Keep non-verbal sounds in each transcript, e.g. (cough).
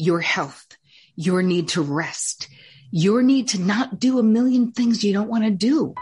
your health, your need to rest, your need to not do a million things you don't want to do.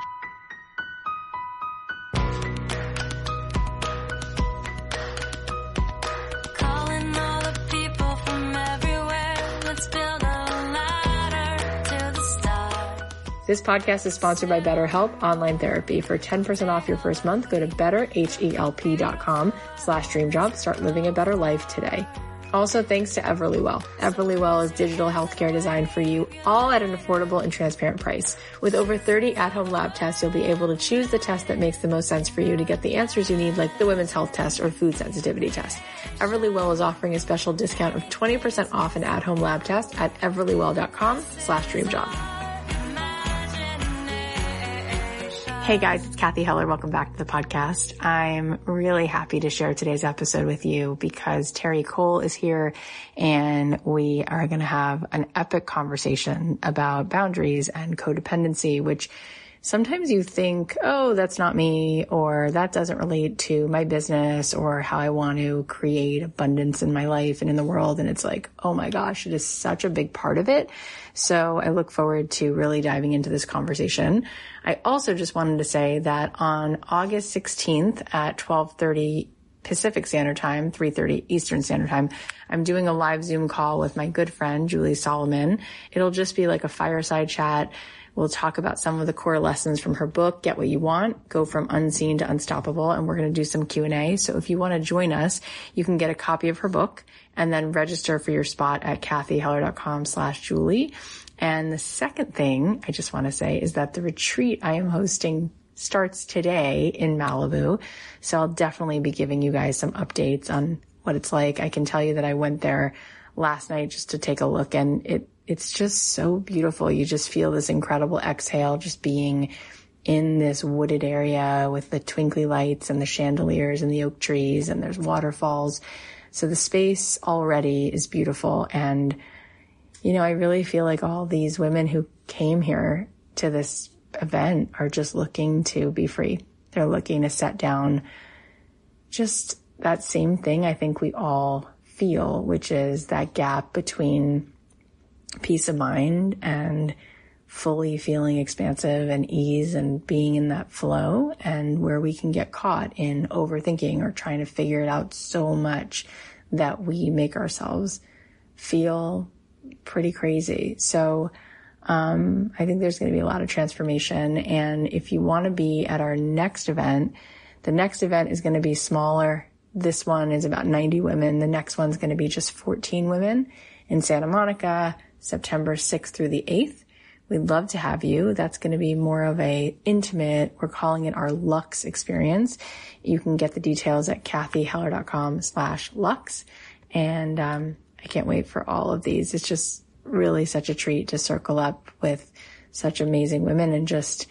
This podcast is sponsored by BetterHelp Online Therapy. For 10% off your first month, go to betterhelp.com slash dreamjob. Start living a better life today. Also, thanks to Everlywell. Everlywell is digital healthcare designed for you, all at an affordable and transparent price. With over 30 at-home lab tests, you'll be able to choose the test that makes the most sense for you to get the answers you need, like the women's health test or food sensitivity test. Everlywell is offering a special discount of 20% off an at-home lab test at everlywell.com slash dreamjob. Hey guys, it's Cathy Heller. Welcome back to the podcast. I'm really happy to share today's episode with you because Terri Cole is here and we are going to have an epic conversation about boundaries and codependency, which sometimes you think, oh, that's not me, or that doesn't relate to my business or how I want to create abundance in my life and in the world. And it's like, oh my gosh, it is such a big part of it. So I look forward to really diving into this conversation. I also just wanted to say that on August 16th at 1230 Pacific Standard Time, 3:30 Eastern Standard Time. I'm doing a live Zoom call with my good friend Julie Solomon. It'll just be like a fireside chat. We'll talk about some of the core lessons from her book, Get What You Want, Go From Unseen to Unstoppable, and we're going to do some Q&A. So if you want to join us, you can get a copy of her book and then register for your spot at cathyheller.com slash Julie. And the second thing I just want to say is that the retreat I am hosting starts today in Malibu. So I'll definitely be giving you guys some updates on what it's like. I can tell you that I went there last night just to take a look and it, it's just so beautiful. You just feel this incredible exhale just being in this wooded area with the twinkly lights and the chandeliers and the oak trees and there's waterfalls. So the space already is beautiful. And, you know, I really feel like all these women who came here to this event are just looking to be free. They're looking to set down just that same thing I think we all feel, which is that gap between peace of mind and fully feeling expansive and ease and being in that flow and where we can get caught in overthinking or trying to figure it out so much that we make ourselves feel pretty crazy. So, um, I think there's going to be a lot of transformation. And if you want to be at our next event, the next event is going to be smaller. This one is about 90 women. The next one's going to be just 14 women in Santa Monica, September 6th through the 8th. We'd love to have you. That's going to be more of a intimate, we're calling it our Lux experience. You can get the details at cathyheller.com slash Lux. And, um, I can't wait for all of these. It's just really such a treat to circle up with such amazing women and just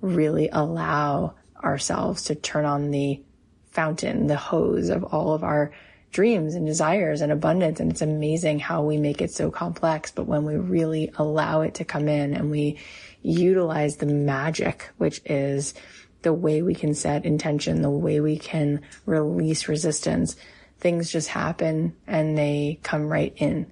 really allow ourselves to turn on the fountain, the hose of all of our dreams and desires and abundance. And it's amazing how we make it so complex. But when we really allow it to come in and we utilize the magic, which is the way we can set intention, the way we can release resistance, things just happen and they come right in.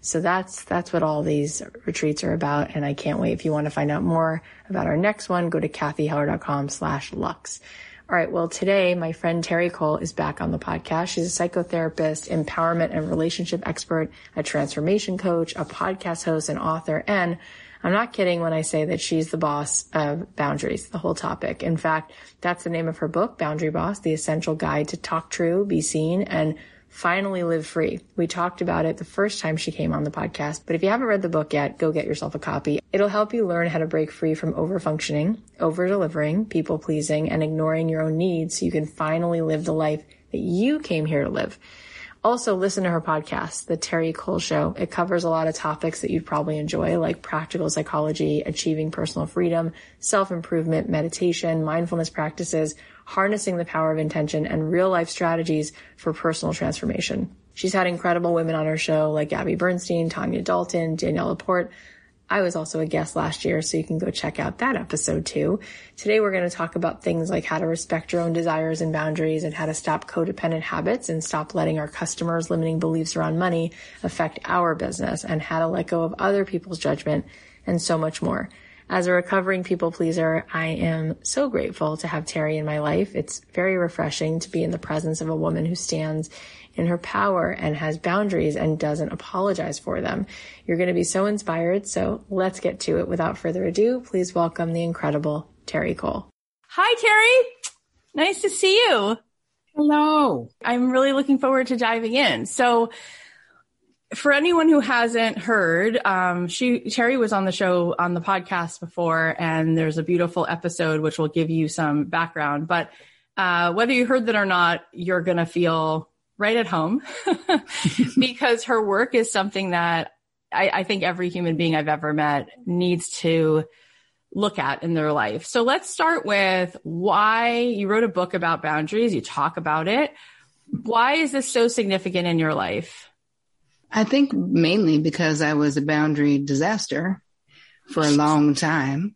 So that's, that's what all these retreats are about. And I can't wait. If you want to find out more about our next one, go to cathyheller.com slash lux. All right. Well, today my friend Terri Cole is back on the podcast. She's a psychotherapist, empowerment and relationship expert, a transformation coach, a podcast host and author. And I'm not kidding when I say that she's the boss of boundaries, the whole topic. In fact, that's the name of her book, Boundary Boss, the essential guide to talk true, be seen and finally live free. We talked about it the first time she came on the podcast, but if you haven't read the book yet, go get yourself a copy. It'll help you learn how to break free from overfunctioning, over delivering, people pleasing, and ignoring your own needs so you can finally live the life that you came here to live. Also listen to her podcast, The Terri Cole Show. It covers a lot of topics that you'd probably enjoy, like practical psychology, achieving personal freedom, self-improvement, meditation, mindfulness practices, harnessing the power of intention, and real life strategies for personal transformation. She's had incredible women on her show like Gabby Bernstein, Tanya Dalton, Danielle Laporte. I was also a guest last year, so you can go check out that episode too. Today we're going to talk about things like how to respect your own desires and boundaries and how to stop codependent habits and stop letting our customers' limiting beliefs around money affect our business and how to let go of other people's judgment and so much more. As a recovering people pleaser, I am so grateful to have Terri in my life. It's very refreshing to be in the presence of a woman who stands in her power and has boundaries and doesn't apologize for them. You're going to be so inspired. So let's get to it. Without further ado, please welcome the incredible Terri Cole. Hi, Terri. Nice to see you. Hello. I'm really looking forward to diving in. So for anyone who hasn't heard, um, she Terri was on the show on the podcast before, and there's a beautiful episode which will give you some background. But uh, whether you heard that or not, you're gonna feel right at home (laughs) because her work is something that I, I think every human being I've ever met needs to look at in their life. So let's start with why you wrote a book about boundaries. You talk about it. Why is this so significant in your life? I think mainly because I was a boundary disaster for a long time.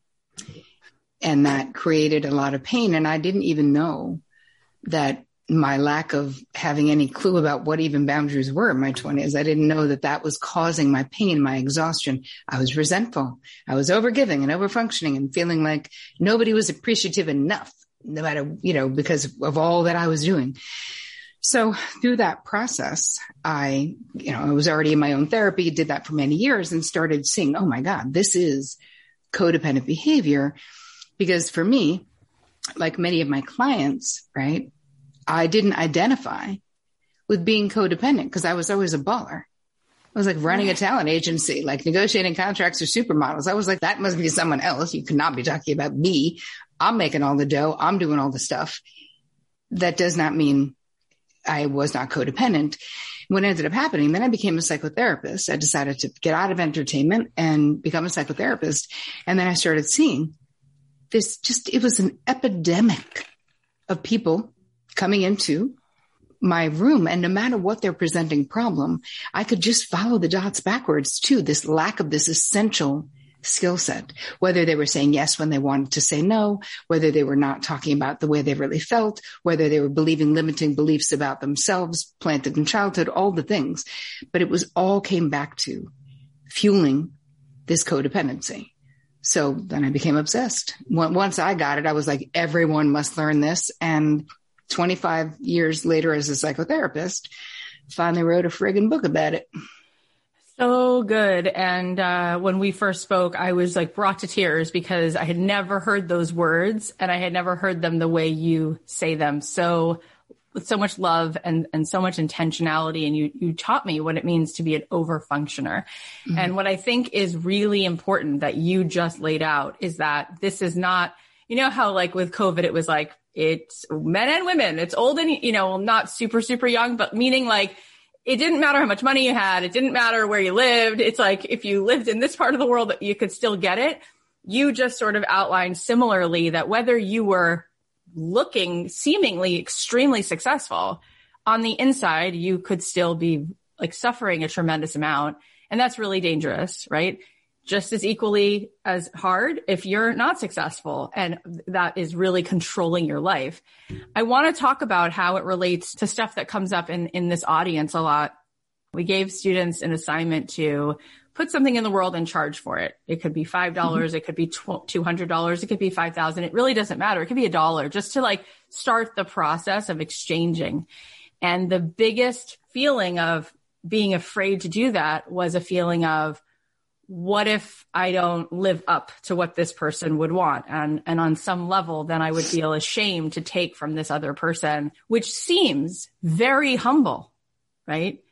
And that created a lot of pain. And I didn't even know that my lack of having any clue about what even boundaries were in my 20s. I didn't know that that was causing my pain, my exhaustion. I was resentful. I was overgiving and overfunctioning and feeling like nobody was appreciative enough, no matter, you know, because of all that I was doing. So through that process, I, you know, I was already in my own therapy, did that for many years and started seeing, oh my God, this is codependent behavior. Because for me, like many of my clients, right, I didn't identify with being codependent because I was always a baller. I was like running a talent agency, like negotiating contracts for supermodels. I was like, that must be someone else. You cannot be talking about me. I'm making all the dough. I'm doing all the stuff. That does not mean I was not codependent. What ended up happening, then I became a psychotherapist. I decided to get out of entertainment and become a psychotherapist. And then I started seeing this just, it was an epidemic of people coming into my room and no matter what their presenting problem, I could just follow the dots backwards to this lack of this essential skill set, whether they were saying yes when they wanted to say no, whether they were not talking about the way they really felt, whether they were believing limiting beliefs about themselves planted in childhood, all the things. But it was all came back to fueling this codependency. So then I became obsessed. Once I got it, I was like, everyone must learn this. And 25 years later, as a psychotherapist, finally wrote a friggin' book about it. So good. And uh, when we first spoke, I was like brought to tears because I had never heard those words and I had never heard them the way you say them. So with so much love and, and so much intentionality. And you, you taught me what it means to be an over functioner. Mm-hmm. And what I think is really important that you just laid out is that this is not, you know, how like with COVID, it was like, it's men and women. It's old and, you know, not super, super young, but meaning like, it didn't matter how much money you had. It didn't matter where you lived. It's like if you lived in this part of the world, that you could still get it. You just sort of outlined similarly that whether you were looking seemingly extremely successful on the inside, you could still be like suffering a tremendous amount. And that's really dangerous, right? Just as equally as hard if you're not successful and that is really controlling your life. I want to talk about how it relates to stuff that comes up in, in this audience a lot. We gave students an assignment to put something in the world and charge for it. It could be $5, dollars mm-hmm. it could be $200, it could be 5,000. It really doesn't matter. It could be a dollar just to like start the process of exchanging. And the biggest feeling of being afraid to do that was a feeling of, what if I don't live up to what this person would want? And, and on some level, then I would feel ashamed to take from this other person, which seems very humble, right?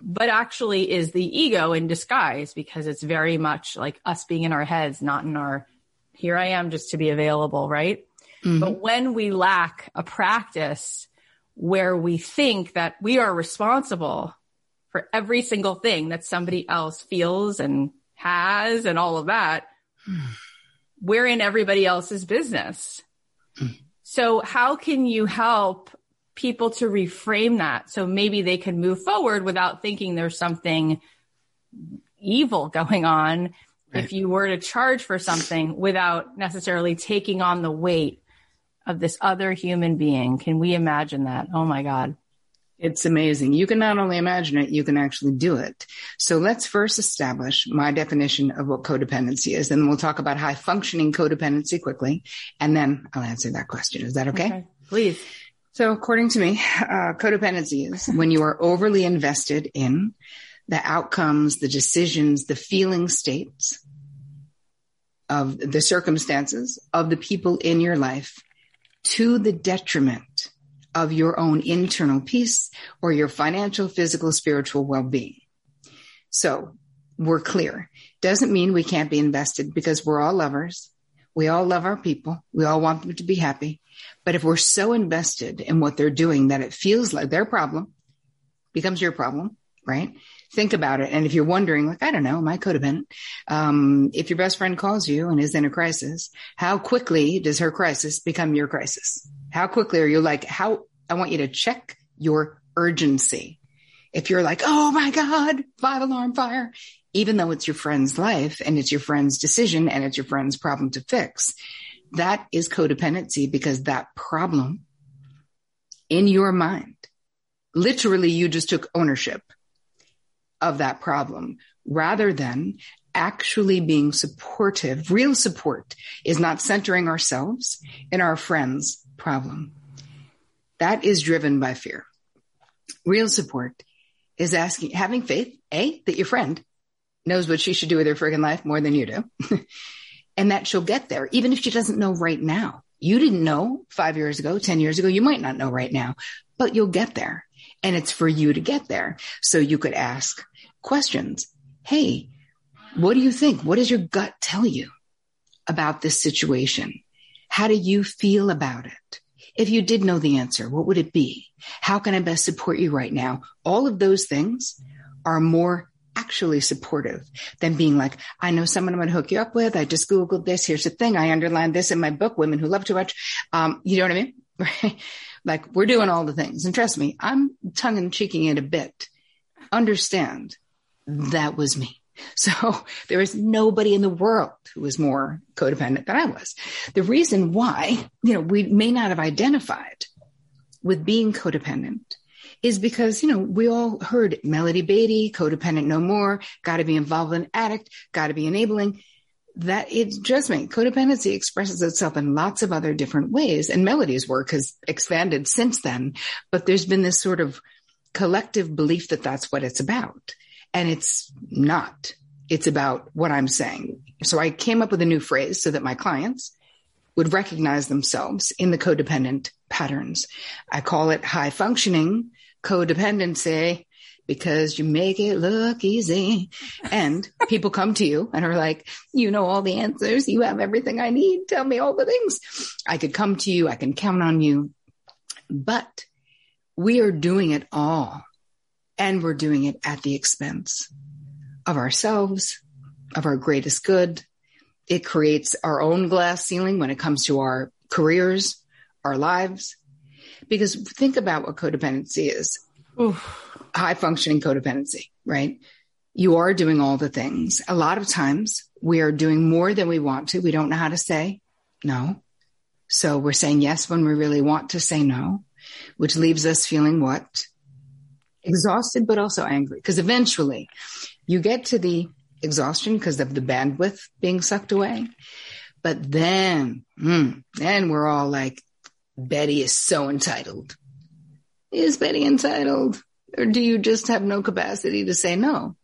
But actually is the ego in disguise because it's very much like us being in our heads, not in our, here I am just to be available, right? Mm-hmm. But when we lack a practice where we think that we are responsible for every single thing that somebody else feels and has and all of that, we're in everybody else's business. So how can you help people to reframe that so maybe they can move forward without thinking there's something evil going on right. if you were to charge for something without necessarily taking on the weight of this other human being. Can we imagine that? Oh my God. It's amazing. You can not only imagine it, you can actually do it. So let's first establish my definition of what codependency is. and we'll talk about high functioning codependency quickly. And then I'll answer that question. Is that okay? okay please. So according to me, uh, codependency is when you are overly invested in the outcomes, the decisions, the feeling states of the circumstances of the people in your life to the detriment of your own internal peace or your financial, physical, spiritual well-being. So we're clear. Doesn't mean we can't be invested because we're all lovers. We all love our people. We all want them to be happy. But if we're so invested in what they're doing that it feels like their problem becomes your problem, right? Think about it. And if you're wondering, like, I don't know, I codependent? Um, if your best friend calls you and is in a crisis, how quickly does her crisis become your crisis? How quickly are you like, how, I want you to check your urgency. If you're like, oh my God, five alarm fire, even though it's your friend's life and it's your friend's decision and it's your friend's problem to fix, that is codependency because that problem in your mind, literally you just took ownership of that problem rather than actually being supportive. Real support is not centering ourselves in our friend's problem. That is driven by fear. Real support is asking, having faith, A, that your friend knows what she should do with her friggin' life more than you do. (laughs) and that she'll get there, even if she doesn't know right now. You didn't know five years ago, 10 years ago. You might not know right now, but you'll get there. And it's for you to get there. So you could ask questions. Hey, what do you think? What does your gut tell you about this situation? How do you feel about it? If you did know the answer, what would it be? How can I best support you right now? All of those things are more actually supportive than being like, I know someone I'm going to hook you up with. I just Googled this. Here's the thing. I underlined this in my book, Women Who Love Too Much. Um, you know what I mean? (laughs) Right? Like we're doing all the things. And trust me, I'm tongue and cheeking it a bit. Understand that was me. (laughs) So there is nobody in the world who was more codependent than I was. The reason why, you know, we may not have identified with being codependent is because, you know, we all heard Melody Beattie, codependent no more, got to be involved in addict, got to be enabling. That it just means codependency expresses itself in lots of other different ways. And melody's work has expanded since then but there's been this sort of collective belief that that's what it's about. And it's not. It's about what i'm saying. So i came up with a new phrase so that my clients would recognize themselves in the codependent patterns. I call it high functioning codependency because you make it look easy. And people come to you and are like, you know all the answers. You have everything I need. Tell me all the things. I could come to you. I can count on you. But we are doing it all. And we're doing it at the expense of ourselves, of our greatest good. It creates our own glass ceiling when it comes to our careers, our lives. Because think about what codependency is. Oof high functioning codependency, right? You are doing all the things. A lot of times we are doing more than we want to. We don't know how to say no. So we're saying yes when we really want to say no, which leaves us feeling what? Exhausted, but also angry. Because eventually you get to the exhaustion because of the bandwidth being sucked away. But then, mm, then we're all like, Betty is so entitled. Is Betty entitled? Or do you just have no capacity to say no?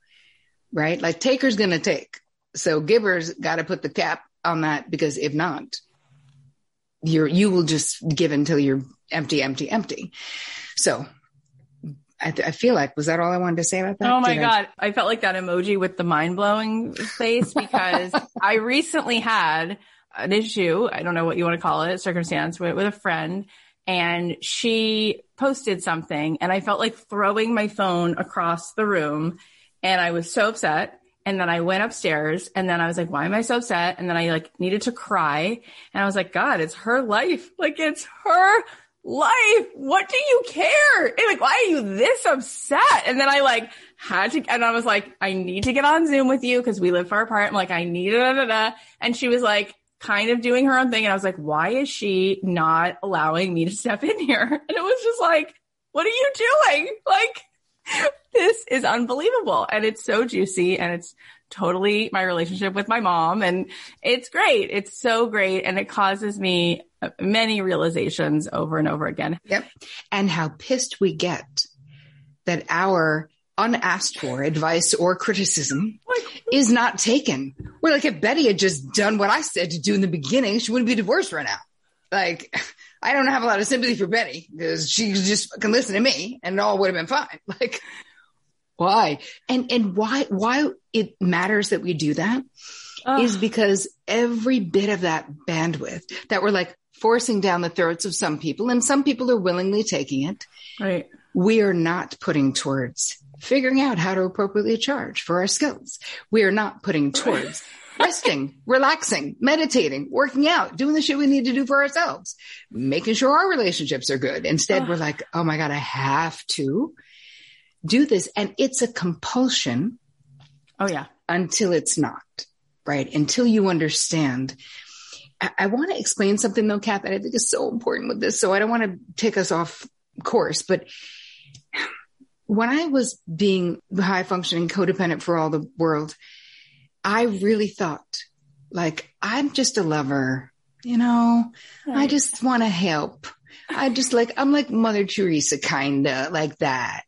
Right? Like taker's going to take. So giver's got to put the cap on that because if not, you're, you will just give until you're empty, empty, empty. So I, th- I, feel like was that all I wanted to say about that? Oh my Did god, I-, I felt like that emoji with the mind blowing face because (laughs) I recently had an issue. I don't know what you want to call it, circumstance with, with a friend, and she posted something and I felt like throwing my phone across the room and I was so upset. And then I went upstairs and then I was like, why am I so upset? And then I like needed to cry and I was like, God, it's her life. Like it's her life. What do you care? And like, why are you this upset? And then I like had to, and I was like, I need to get on Zoom with you because we live far apart. I'm like, I need da. And she was like, kind of doing her own thing. And I was like, why is she not allowing me to (laughs) step in here? And it was just like, what are you doing? Like, this is unbelievable. And it's so juicy and it's totally my relationship with my mom. And it's great. It's so great. And it causes me uh, many realizations over and over again. Yep. And how pissed we get that our unasked for advice or criticism is not taken. We're like, if Betty had just done what I said to do in the beginning, she wouldn't be divorced right now. Like, I don't have a lot of sympathy for Betty because she just can listen to me and it all would have been fine. (laughs) Like, why? And, and why, why it matters that we do that is because every bit of that bandwidth that we're like forcing down the throats of some people and some people are willingly taking it. Right. We are not putting towards figuring out how to appropriately charge for our skills. We are not putting towards (laughs) resting, relaxing, meditating, working out, doing the shit we need to do for ourselves, making sure our relationships are good. Instead, we're like, oh my God, I have to do this. And it's a compulsion. Oh, yeah. Until it's not, right? Until you understand. I, I want to explain something though, Kath, that I think is so important with this. So I don't want to take us off course, but when I was being high functioning codependent for all the world, I really thought like, I'm just a lover, you know, right. I just want to help. I just like, I'm like Mother Teresa, kind of like that.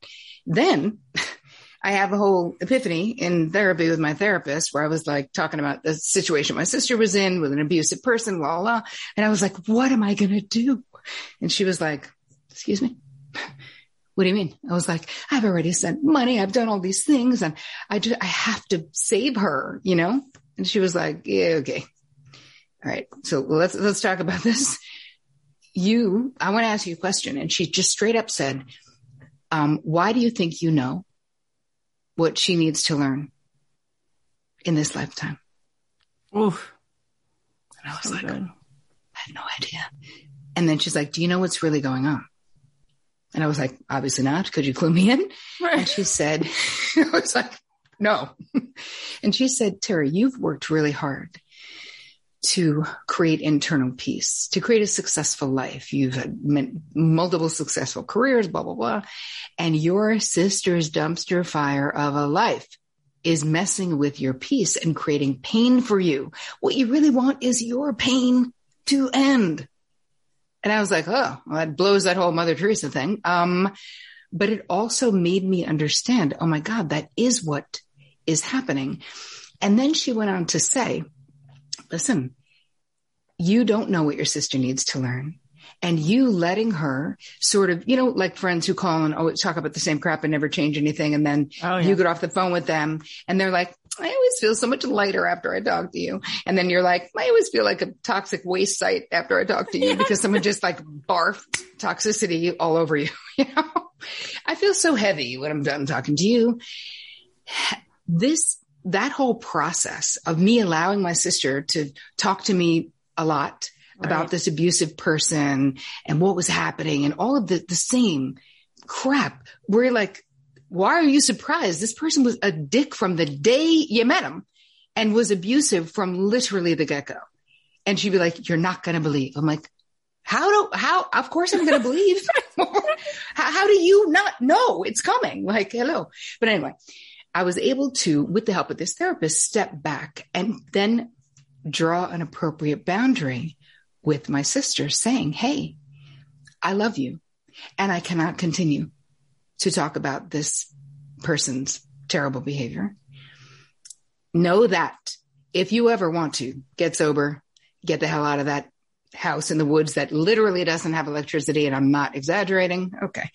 Then (laughs) I have a whole epiphany in therapy with my therapist where I was like talking about the situation my sister was in with an abusive person, la la. And I was like, what am I going to do? And she was like, excuse me what do you mean? I was like, I've already sent money. I've done all these things and I just, I have to save her, you know? And she was like, yeah, okay. All right. So let's, let's talk about (laughs) this. You, I want to ask you a question. And she just straight up said, um, why do you think you know what she needs to learn in this lifetime? Oof. And I was so like, good. I have no idea. And then she's like, do you know what's really going on? And I was like, obviously not. Could you clue me in? Right. And she said, (laughs) I was like, no. (laughs) And she said, Terri, you've worked really hard to create internal peace, to create a successful life. You've had multiple successful careers, blah, blah, blah. And your sister's dumpster fire of a life is messing with your peace and creating pain for you. What you really want is your pain to end. And I was like, oh, well, that blows that whole Mother Teresa thing. Um, but it also made me understand, oh my God, that is what is happening. And then she went on to say, listen, you don't know what your sister needs to learn. And you letting her sort of, you know, like friends who call and always talk about the same crap and never change anything. And then oh, yeah. you get off the phone with them and they're like, I always feel so much lighter after I talk to you. And then you're like, I always feel like a toxic waste site after I talk to you (laughs) yeah. because someone just like barfed toxicity all over you. (laughs) You know, I feel so heavy when I'm done talking to you. This, that whole process of me allowing my sister to talk to me a lot right. about this abusive person and what was happening and all of the, the same crap. We're like, why are you surprised? This person was a dick from the day you met him and was abusive from literally the get go. And she'd be like, you're not going to believe. I'm like, how do, how, of course I'm going to believe. (laughs) (laughs) how, how do you not know it's coming? Like, hello. But anyway, I was able to, with the help of this therapist, step back and then draw an appropriate boundary with my sister saying, Hey, I love you and I cannot continue to talk about this person's terrible behavior. Know that if you ever want to get sober, get the hell out of that house in the woods that literally doesn't have electricity, and I'm not exaggerating. Okay.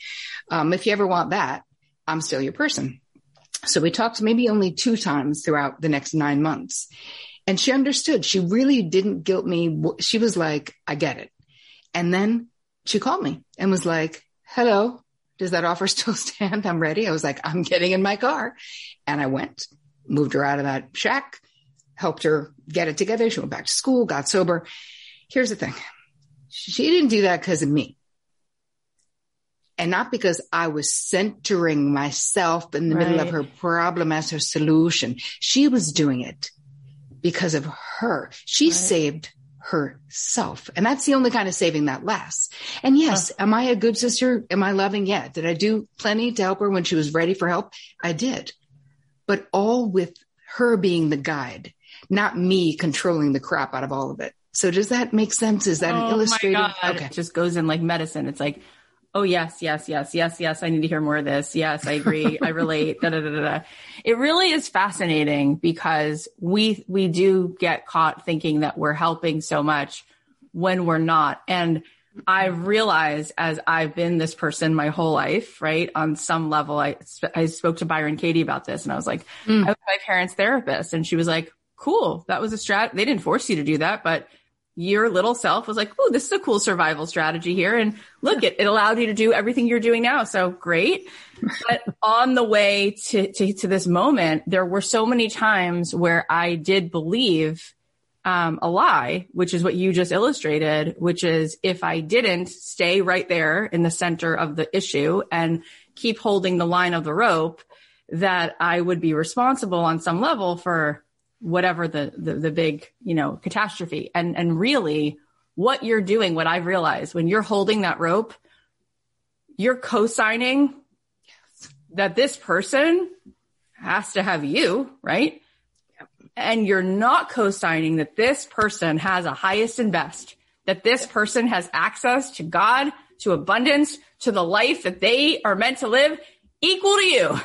Um, if you ever want that, I'm still your person. So we talked maybe only two times throughout the next nine months. And she understood. She really didn't guilt me. She was like, I get it. And then she called me and was like, hello, does that offer (laughs) still stand? I'm ready. I was like, I'm getting in my car. And I went, moved her out of that shack, helped her get it together. She went back to school, got sober. Here's the thing. She didn't do that because of me. And not because I was centering myself in the right. middle of her problem as her solution. She was doing it because of her. She right. saved herself. And that's the only kind of saving that lasts. And yes, huh. am I a good sister? Am I loving? Yeah. Did I do plenty to help her when she was ready for help? I did. But all with her being the guide, not me controlling the crap out of all of it. So does that make sense? Is that oh an illustrative? Okay. It just goes in like medicine. It's like, oh yes, yes, yes, yes, yes. I need to hear more of this. Yes, I agree. I (laughs) relate. Da, da, da, da. It really is fascinating because we we do get caught thinking that we're helping so much when we're not. And I realize as I've been this person my whole life, right? On some level, I I spoke to Byron Katie about this, and I was like, mm. I was my parents' therapist, and she was like, "Cool, that was a strat. They didn't force you to do that, but." Your little self was like, oh, this is a cool survival strategy here. And look, it, it allowed you to do everything you're doing now. So great. (laughs) But on the way to, to, to, this moment, there were so many times where I did believe um, a lie, which is what you just illustrated, which is if I didn't stay right there in the center of the issue and keep holding the line of the rope, that I would be responsible on some level for whatever the, the, the big, you know, catastrophe. And, and really what you're doing, what I've realized when you're holding that rope, you're co-signing that this person has to have you, right? And you're not co-signing that this person has a highest and best, that this person has access to God, to abundance, to the life that they are meant to live equal to you.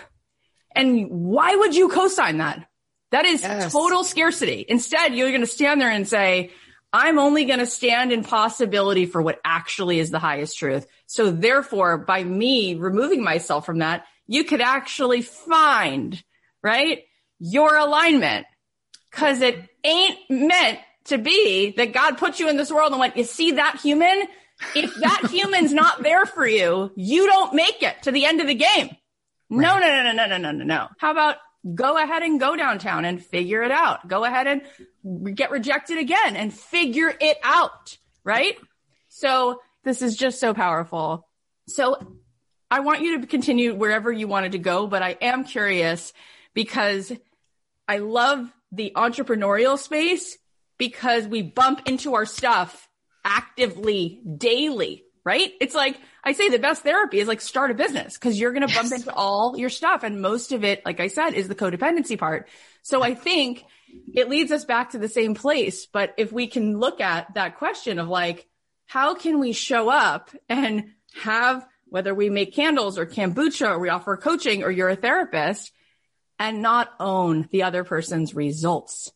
And why would you co-sign that? That is yes. total scarcity. Instead, you're going to stand there and say, I'm only going to stand in possibility for what actually is the highest truth. So therefore, by me removing myself from that, you could actually find, right? Your alignment. Cause it ain't meant to be that God put you in this world and went, you see that human? If that (laughs) human's not there for you, you don't make it to the end of the game. Right. No, no, no, no, no, no, no, no. How about go ahead and go downtown and figure it out. Go ahead and get rejected again and figure it out. Right. So this is just so powerful. So I want you to continue wherever you wanted to go, but I am curious because I love the entrepreneurial space because we bump into our stuff actively daily right? It's like, I say the best therapy is like start a business because you're going to bump into all your stuff. And most of it, like I said, is the codependency part. So I think it leads us back to the same place. But if we can look at that question of like, how can we show up and have, whether we make candles or kombucha or we offer coaching or you're a therapist and not own the other person's results?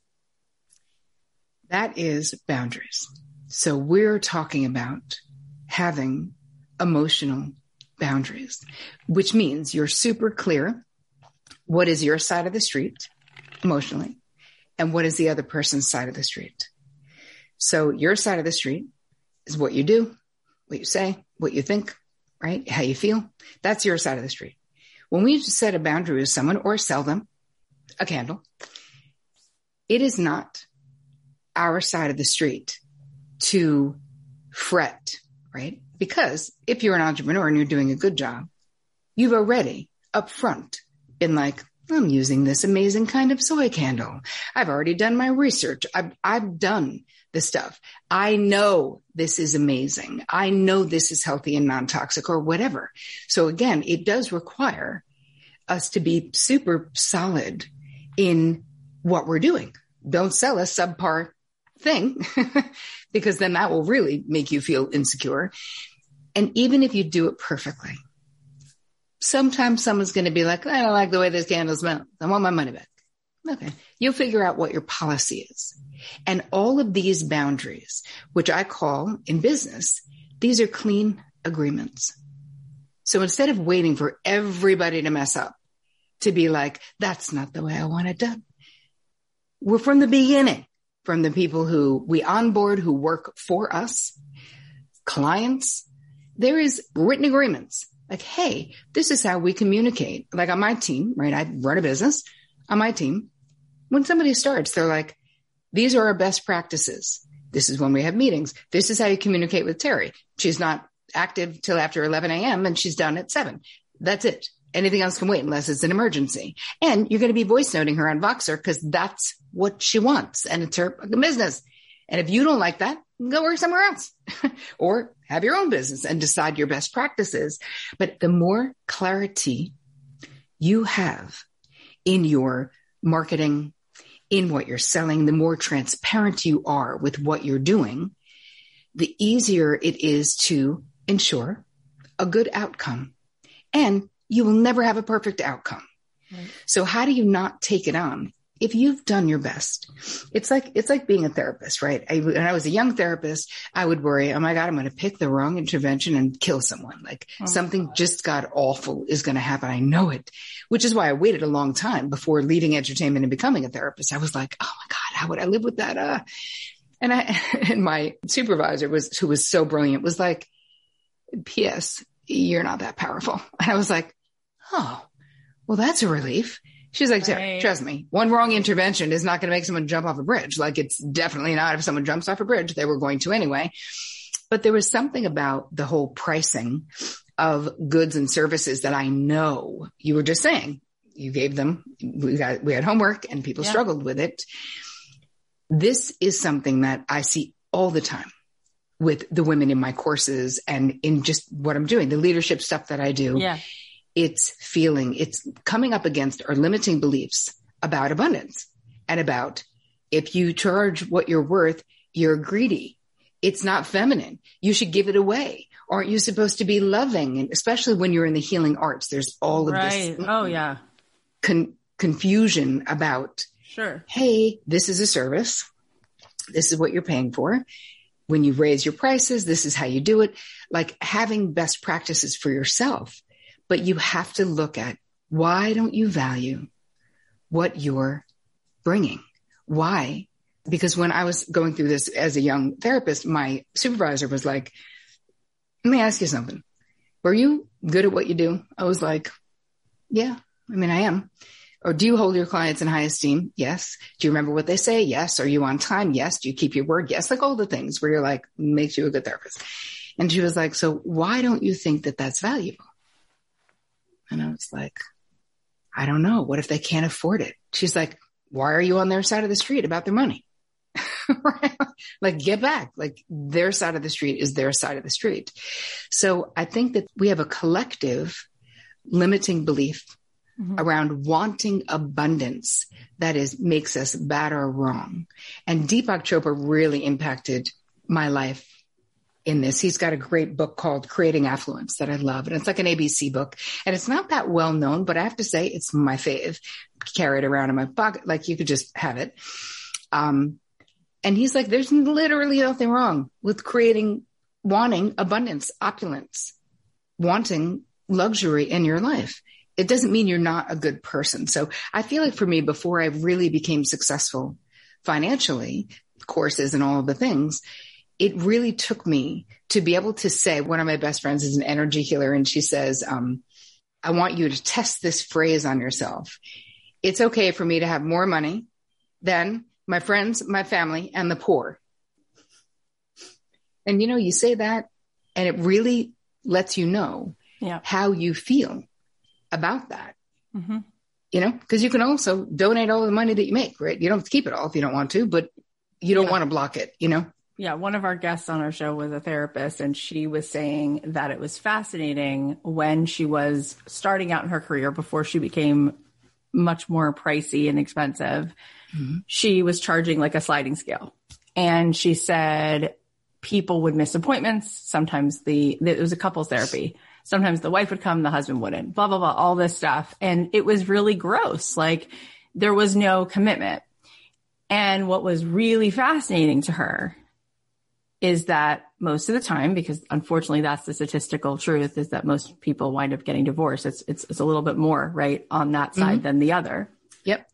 That is boundaries. So we're talking about having emotional boundaries, which means you're super clear. What is your side of the street emotionally? And what is the other person's side of the street? So your side of the street is what you do, what you say, what you think, right? How you feel. That's your side of the street. When we set a boundary with someone or sell them a candle, it is not our side of the street to fret, right? Because if you're an entrepreneur and you're doing a good job, you've already up front been like, I'm using this amazing kind of soy candle. I've already done my research. I've, I've done the stuff. I know this is amazing. I know this is healthy and non-toxic or whatever. So again, it does require us to be super solid in what we're doing. Don't sell a subpar thing (laughs) because then that will really make you feel insecure. And even if you do it perfectly, sometimes someone's going to be like, I don't like the way this candle smells. I want my money back. Okay. You'll figure out what your policy is. And all of these boundaries, which I call in business, these are clean agreements. So instead of waiting for everybody to mess up to be like, that's not the way I want it done. We're from the beginning, from the people who we onboard, who work for us, clients. There is written agreements like, Hey, this is how we communicate. Like on my team, right? I run a business on my team. When somebody starts, they're like, these are our best practices. This is when we have meetings. This is how you communicate with Terri. She's not active till after 11 a.m. and she's done at seven. That's it. Anything else can wait unless it's an emergency. And you're going to be voice noting her on Voxer because that's what she wants and it's her business. And if you don't like that, go work somewhere else (laughs) or have your own business and decide your best practices. But the more clarity you have in your marketing, in what you're selling, the more transparent you are with what you're doing, the easier it is to ensure a good outcome. And you will never have a perfect outcome. Right. So how do you not take it on? If you've done your best, it's like, it's like being a therapist, right? I, when I was a young therapist, I would worry, oh my God, I'm going to pick the wrong intervention and kill someone. Like oh something God. just got awful is going to happen. I know it, which is why I waited a long time before leaving entertainment and becoming a therapist. I was like, oh my God, how would I live with that? Uh, and I, (laughs) and my supervisor was, who was so brilliant was like, P.S. You're not that powerful. (laughs) And I was like, Oh, well, that's a relief. She's like, right. trust me, one wrong intervention is not going to make someone jump off a bridge. Like it's definitely not if someone jumps off a bridge, they were going to anyway. But there was something about the whole pricing of goods and services that I know you were just saying. You gave them, we got, we had homework and people yeah. struggled with it. This is something that I see all the time with the women in my courses and in just what I'm doing, the leadership stuff that I do. Yeah it's feeling, it's coming up against our limiting beliefs about abundance and about if you charge what you're worth, you're greedy. It's not feminine. You should give it away. Aren't you supposed to be loving? And especially when you're in the healing arts, there's all of right. this. Oh yeah. Con- confusion about, sure. Hey, this is a service. This is what you're paying for. When you raise your prices, this is how you do it. Like having best practices for yourself but you have to look at why don't you value what you're bringing? Why? Because when I was going through this as a young therapist, my supervisor was like, let me ask you something. Were you good at what you do? I was like, yeah, I mean, I am. Or do you hold your clients in high esteem? Yes. Do you remember what they say? Yes. Are you on time? Yes. Do you keep your word? Yes. Like all the things where you're like, makes you a good therapist. And she was like, so why don't you think that that's valuable? Was like, I don't know. What if they can't afford it? She's like, why are you on their side of the street about their money? (laughs) like get back. Like their side of the street is their side of the street. So I think that we have a collective limiting belief mm-hmm. around wanting abundance that is makes us bad or wrong. And Deepak Chopra really impacted my life in this. He's got a great book called Creating Affluence that I love. And it's like an ABC book. And it's not that well known, but I have to say it's my fave. Carry it around in my pocket. Like you could just have it. Um, and he's like, there's literally nothing wrong with creating, wanting abundance, opulence, wanting luxury in your life. It doesn't mean you're not a good person. So I feel like for me, before I really became successful financially, courses and all of the things, it really took me to be able to say, one of my best friends is an energy healer and she says, um, I want you to test this phrase on yourself. It's okay for me to have more money than my friends, my family, and the poor. And you know, you say that and it really lets you know yeah. how you feel about that. Mm-hmm. You know, because you can also donate all the money that you make, right? You don't have to keep it all if you don't want to, but you don't yeah. want to block it, you know? Yeah, one of our guests on our show was a therapist, and she was saying that it was fascinating when she was starting out in her career before she became much more pricey and expensive. Mm-hmm. She was charging like a sliding scale. And she said people would miss appointments. Sometimes the, it was a couples therapy. Sometimes the wife would come, the husband wouldn't, blah, blah, blah, all this stuff. And it was really gross. Like there was no commitment. And what was really fascinating to her is that most of the time, because unfortunately that's the statistical truth, is that most people wind up getting divorced. It's it's, it's a little bit more right on that side mm-hmm. than the other. Yep.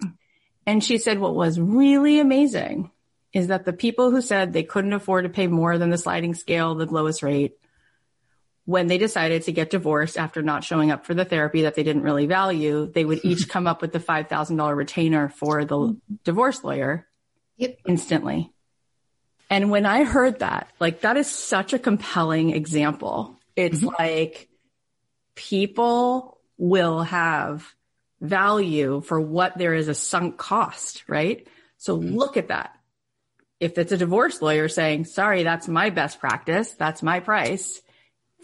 And she said what was really amazing is that the people who said they couldn't afford to pay more than the sliding scale, the lowest rate, when they decided to get divorced after not showing up for the therapy that they didn't really value, they would each (laughs) come up with the $5,000 retainer for the mm-hmm. divorce lawyer yep. instantly. And when I heard that, like that is such a compelling example. It's mm-hmm. like people will have value for what there is a sunk cost, right? So mm-hmm. look at that. If it's a divorce lawyer saying, sorry, that's my best practice. That's my price.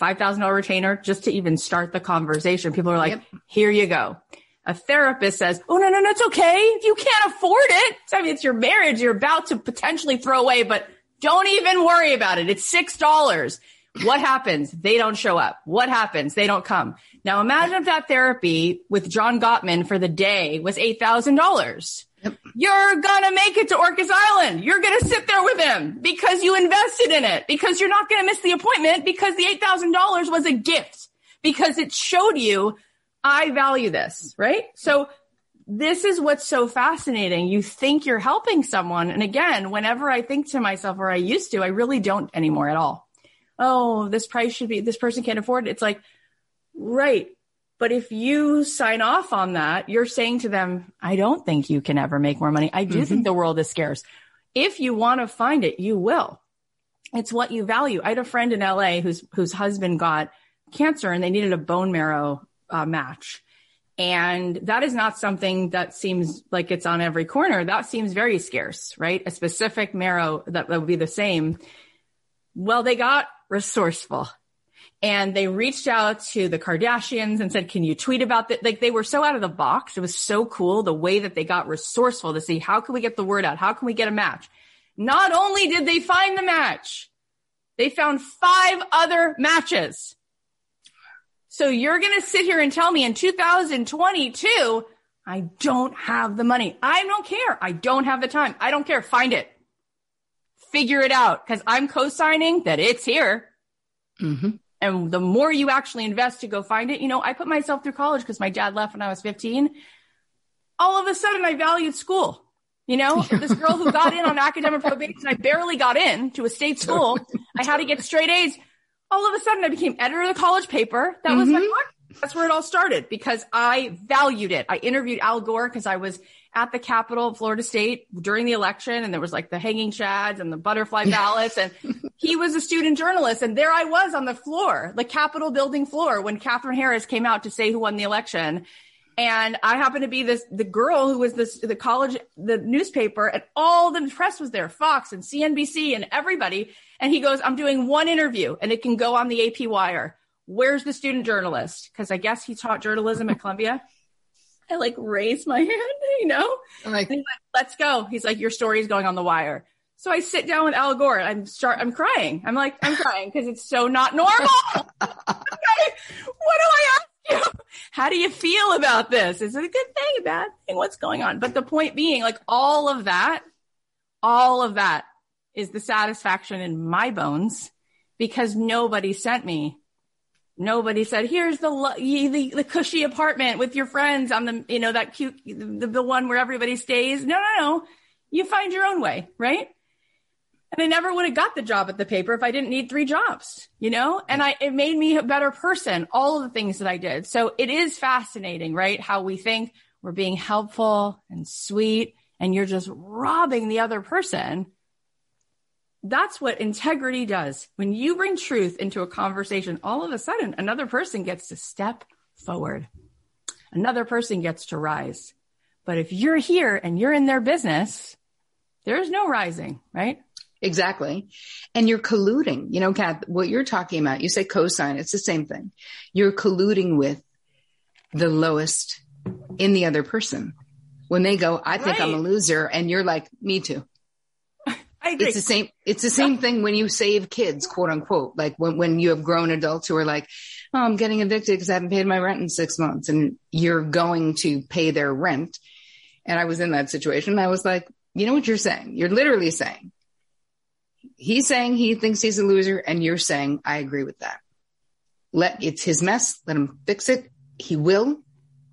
$5,000 retainer just to even start the conversation. People are like, yep. here you go. A therapist says, Oh, no, no, no, it's okay. You can't afford it. I mean, it's your marriage you're about to potentially throw away, but don't even worry about it. It's $6. What happens? They don't show up. What happens? They don't come. Now imagine if that therapy with John Gottman for the day was $8,000. Yep. You're gonna make it to Orcas Island. You're gonna sit there with him because you invested in it, because you're not gonna miss the appointment because the $8,000 was a gift because it showed you I value this, right? So this is what's so fascinating. You think you're helping someone. And again, whenever I think to myself, or I used to, I really don't anymore at all. Oh, this price should be, this person can't afford it. It's like, right. But if you sign off on that, you're saying to them, I don't think you can ever make more money. I do mm-hmm. think the world is scarce. If you want to find it, you will. It's what you value. I had a friend in LA whose, whose husband got cancer and they needed a bone marrow uh, match. And that is not something that seems like it's on every corner. That seems very scarce, right? A specific marrow that, would be the same. Well, they got resourceful and they reached out to the Kardashians and said, can you tweet about that? Like they were so out of the box. It was so cool the way that they got resourceful to see how can we get the word out? How can we get a match? Not only did they find the match, they found five other matches. So you're going to sit here and tell me in 2022, I don't have the money. I don't care. I don't have the time. I don't care. Find it. Figure it out because I'm co-signing that it's here. Mm-hmm. And the more you actually invest to go find it, you know, I put myself through college because my dad left when I was 15. All of a sudden I valued school. You know, (laughs) this girl who got in on academic probation, I barely got in to a state school. (laughs) I had to get straight A's all of a sudden I became editor of the college paper. That mm-hmm. was my mm-hmm. book. That's where it all started because I valued it. I interviewed Al Gore because I was at the Capitol of Florida State during the election and there was like the hanging chads and the butterfly (laughs) ballots and he was a student journalist and there I was on the floor, the Capitol building floor when Katherine Harris came out to say who won the election. And I happened to be this, the girl who was this, the college, the newspaper and all the press was there, Fox and CNBC and everybody. And he goes, I'm doing one interview and it can go on the AP wire. Where's the student journalist? Cause I guess he taught journalism at Columbia. I like raise my (laughs) hand, you know, like, like, let's go. He's like, your story is going on the wire. So I sit down with Al Gore and I'm start, I'm crying. I'm like, I'm crying because it's so not normal. (laughs) okay. What do I ask (laughs) How do you feel about this? Is it a good thing, a bad thing? What's going on? But the point being, like all of that, all of that is the satisfaction in my bones because nobody sent me. Nobody said, here's the, the, the cushy apartment with your friends on the, you know, that cute, the, the one where everybody stays. No, no, no. You find your own way, right? And I never would have got the job at the paper if I didn't need three jobs, you know? And I, it made me a better person, all of the things that I did. So it is fascinating, right? How we think we're being helpful and sweet and you're just robbing the other person. That's what integrity does. When you bring truth into a conversation, all of a sudden another person gets to step forward. Another person gets to rise. But if you're here and you're in their business, there's no rising, right? Exactly. And you're colluding, you know, Kath, what you're talking about, you say co-sign, it's the same thing. You're colluding with the lowest in the other person. When they go, I think right. I'm a loser. And you're like, me too. (laughs) I agree. It's the same, it's the same thing when you save kids, quote unquote, like when, when you have grown adults who are like, Oh, I'm getting evicted because I haven't paid my rent in six months and you're going to pay their rent. And I was in that situation. I was like, you know what you're saying? You're literally saying he's saying he thinks he's a loser and you're saying I agree with that. Let it's his mess. Let him fix it. He will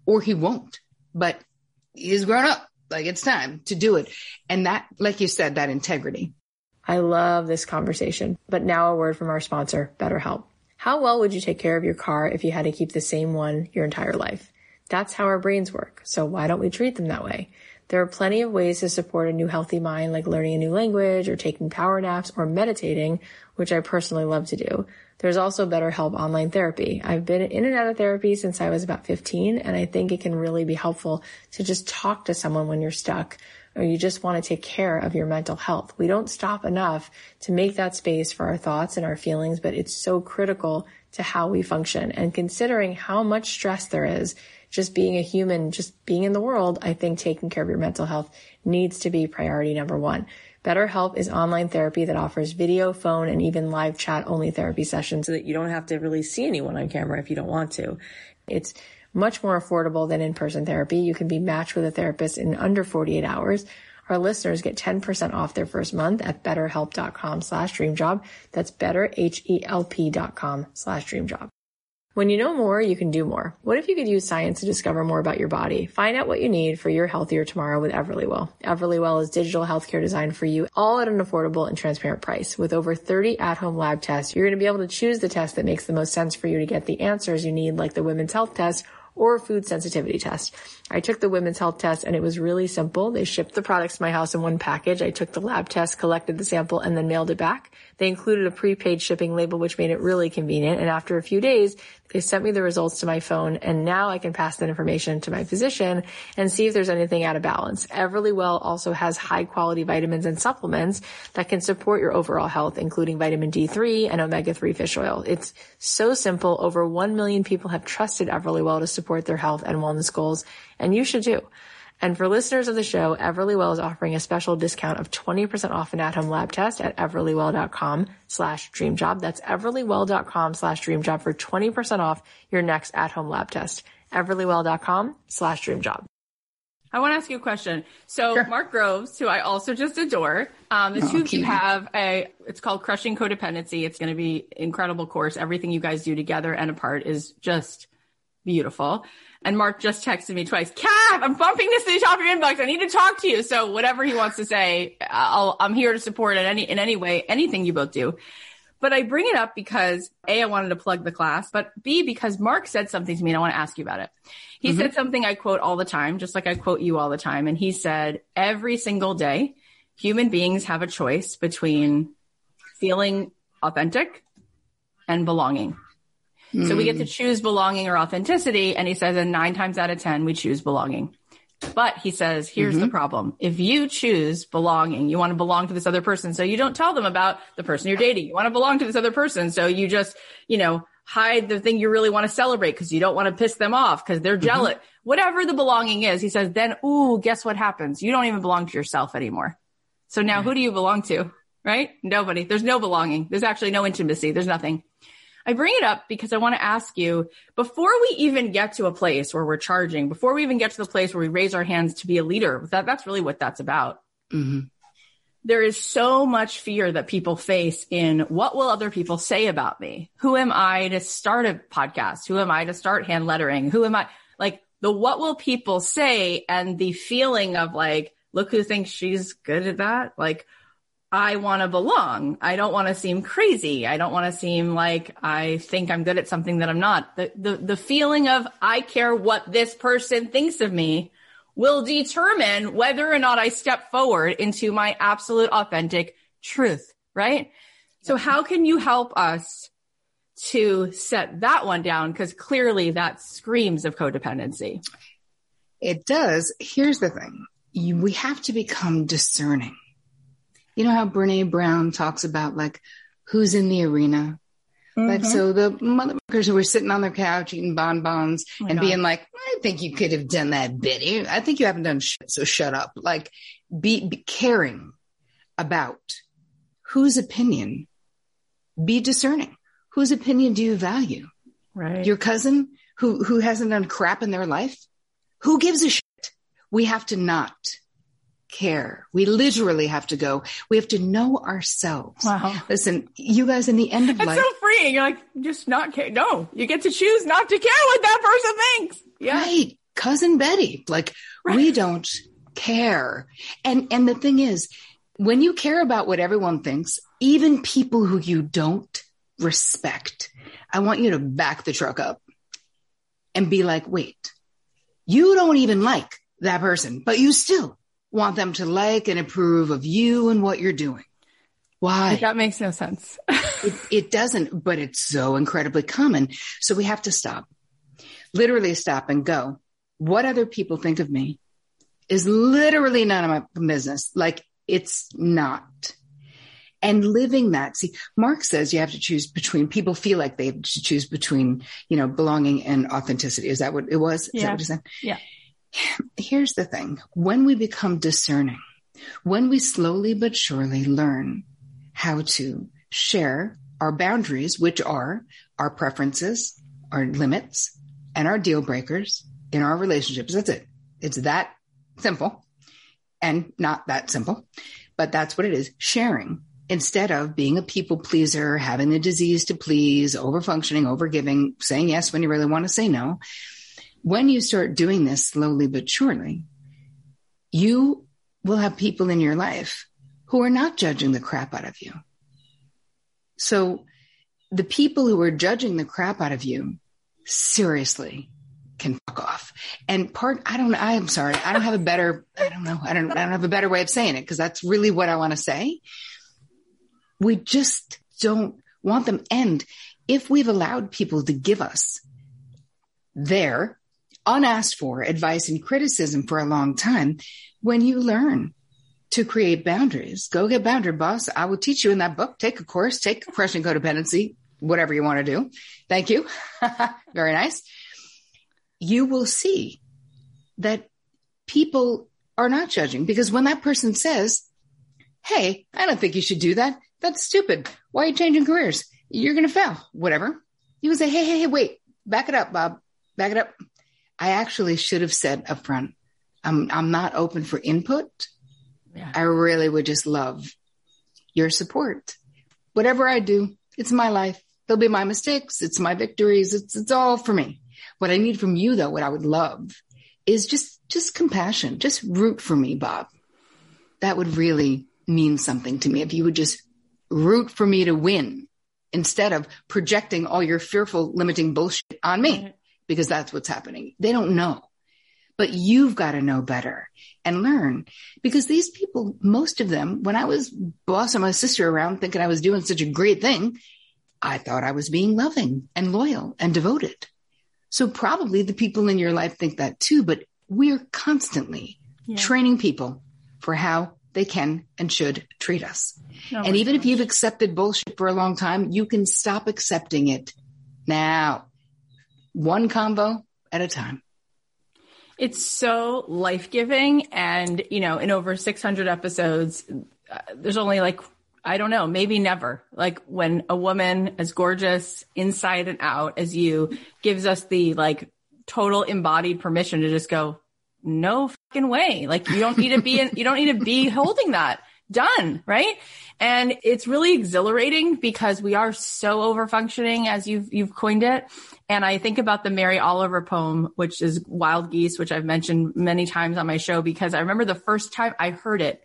or he won't, but he's grown up. Like it's time to do it. And that, like you said, that integrity. I love this conversation, but now a word from our sponsor, BetterHelp. How well would you take care of your car if you had to keep the same one your entire life? That's how our brains work. So why don't we treat them that way? There are plenty of ways to support a new healthy mind, like learning a new language or taking power naps or meditating, which I personally love to do. There's also BetterHelp online therapy. I've been in and out of therapy since I was about 15, and I think it can really be helpful to just talk to someone when you're stuck or you just want to take care of your mental health. We don't stop enough to make that space for our thoughts and our feelings, but it's so critical to how we function. And considering how much stress there is just being a human, just being in the world, I think taking care of your mental health needs to be priority number one. BetterHelp is online therapy that offers video, phone, and even live chat only therapy sessions so that you don't have to really see anyone on camera if you don't want to. It's much more affordable than in-person therapy. You can be matched with a therapist in under 48 hours. Our listeners get 10% off their first month at betterhelp.com slash dreamjob. That's betterhelp.com slash dreamjob. When you know more, you can do more. What if you could use science to discover more about your body? Find out what you need for your healthier tomorrow with Everlywell. Everlywell is digital healthcare designed for you, all at an affordable and transparent price. With over 30 at-home lab tests, you're going to be able to choose the test that makes the most sense for you to get the answers you need, like the women's health test or food sensitivity test. I took the women's health test and it was really simple. They shipped the products to my house in one package. I took the lab test, collected the sample, and then mailed it back. They included a prepaid shipping label, which made it really convenient. And after a few days, they sent me the results to my phone and now I can pass that information to my physician and see if there's anything out of balance. Everlywell also has high quality vitamins and supplements that can support your overall health, including vitamin D3 and omega-3 fish oil. It's so simple. Over 1 million people have trusted Everlywell to support their health and wellness goals and you should too. And for listeners of the show, Everlywell is offering a special discount of 20% off an at-home lab test at everlywell.com slash dreamjob. That's everlywell.com slash dreamjob for 20% off your next at-home lab test. everlywell.com slash dreamjob. I want to ask you a question. So sure. Mark Groves, who I also just adore, um, the oh, two of you have a, it's called Crushing Codependency. It's going to be incredible course. Everything you guys do together and apart is just beautiful. And Mark just texted me twice, Kath, I'm bumping this to the top of your inbox. I need to talk to you. So whatever he wants to say, I'll, I'm here to support in any, in any way, anything you both do. But I bring it up because A, I wanted to plug the class, but B, because Mark said something to me and I want to ask you about it. He mm-hmm. said something I quote all the time, just like I quote you all the time. And he said, every single day, human beings have a choice between feeling authentic and belonging. So we get to mm. choose belonging or authenticity. And he says, and nine times out of 10, we choose belonging. But he says, here's the mm-hmm. problem. If you choose belonging, you want to belong to this other person. So you don't tell them about the person you're dating. You want to belong to this other person. So you just, you know, hide the thing you really want to celebrate because you don't want to piss them off because they're mm-hmm. jealous. Whatever the belonging is, he says, then, ooh, guess what happens? You don't even belong to yourself anymore. So now who do you belong to? Right? Nobody. There's no belonging. There's actually no intimacy. There's nothing. I bring it up because I want to ask you before we even get to a place where we're charging, before we even get to the place where we raise our hands to be a leader, that, that's really what that's about. Mm-hmm. There is so much fear that people face in what will other people say about me? Who am I to start a podcast? Who am I to start hand lettering? Who am I? Like the what will people say and the feeling of like, look who thinks she's good at that. Like, I want to belong. I don't want to seem crazy. I don't want to seem like I think I'm good at something that I'm not. The, the, the feeling of I care what this person thinks of me will determine whether or not I step forward into my absolute authentic truth, right? So how can you help us to set that one down? Cause clearly that screams of codependency. It does. Here's the thing. You, we have to become discerning. You know how Brene Brown talks about like who's in the arena? Like, mm-hmm. so the motherfuckers who were sitting on their couch eating bonbons Oh and God. being like, I think you could have done that better. I think you haven't done shit. So shut up. Like be, be caring about whose opinion, be discerning. Whose opinion do you value? Right. Your cousin who, who hasn't done crap in their life? Who gives a shit? We have to not care. We literally have to go. We have to know ourselves. Wow. Listen, you guys in the end of That's life, so freeing. You're like, just not care. No, you get to choose not to care what that person thinks. Yeah. right? Cousin Betty, like we don't care. And, and the thing is, when you care about what everyone thinks, even people who you don't respect, I want you to back the truck up and be like, wait, you don't even like that person, but you still want them to like and approve of you and what you're doing. Why? That makes no sense. (laughs) It, it doesn't, but it's so incredibly common. So we have to stop, literally stop and go. What other people think of me is literally none of my business. Like it's not. And living that, see, Mark says you have to choose between people feel like they have to choose between, you know, belonging and authenticity. Is that what it was? Is Yeah. that what you said? Yeah. Here's the thing. When we become discerning, when we slowly but surely learn how to share our boundaries, which are our preferences, our limits, and our deal breakers in our relationships. That's it. It's that simple and not that simple, but that's what it is. Sharing instead of being a people pleaser, having the disease to please, over functioning, over giving, saying yes when you really want to say no. When you start doing this slowly but surely, you will have people in your life who are not judging the crap out of you. So the people who are judging the crap out of you seriously can fuck off. And part, I don't, I'm sorry. I don't have a better, I don't know. I don't, I don't have a better way of saying it because that's really what I want to say. We just don't want them. And if we've allowed people to give us their unasked for advice and criticism for a long time, when you learn to create boundaries, go get boundary boss. I will teach you in that book. Take a course, take crushing codependency, whatever you want to do. Thank you. (laughs) Very nice. You will see that people are not judging because when that person says, Hey, I don't think you should do that. That's stupid. Why are you changing careers? You're going to fail. Whatever. You would say, Hey, hey, hey, wait, back it up, Bob. Back it up. I actually should have said up front, I'm, I'm not open for input. Yeah. I really would just love your support. Whatever I do, it's my life. There'll be my mistakes. It's my victories. It's, it's all for me. What I need from you though, what I would love is just, just compassion. Just root for me, Bob. That would really mean something to me if you would just root for me to win instead of projecting all your fearful limiting bullshit on me. Because that's what's happening. They don't know, but you've got to know better and learn because these people, most of them, when I was bossing my sister around thinking I was doing such a great thing, I thought I was being loving and loyal and devoted. So probably the people in your life think that too, but we're constantly yeah. training people for how they can and should treat us. Oh and even gosh. if you've accepted bullshit for a long time, you can stop accepting it now, one combo at a time. It's so life giving. And, you know, in over 600 episodes, uh, there's only like, I don't know, maybe never. Like when a woman as gorgeous inside and out as you gives us the like total embodied permission to just go, no fucking way. Like you don't need to be in, you don't need to be holding that done. Right. And it's really exhilarating because we are so over functioning as you've, you've coined it. And I think about the Mary Oliver poem, which is Wild Geese, which I've mentioned many times on my show because I remember the first time I heard it.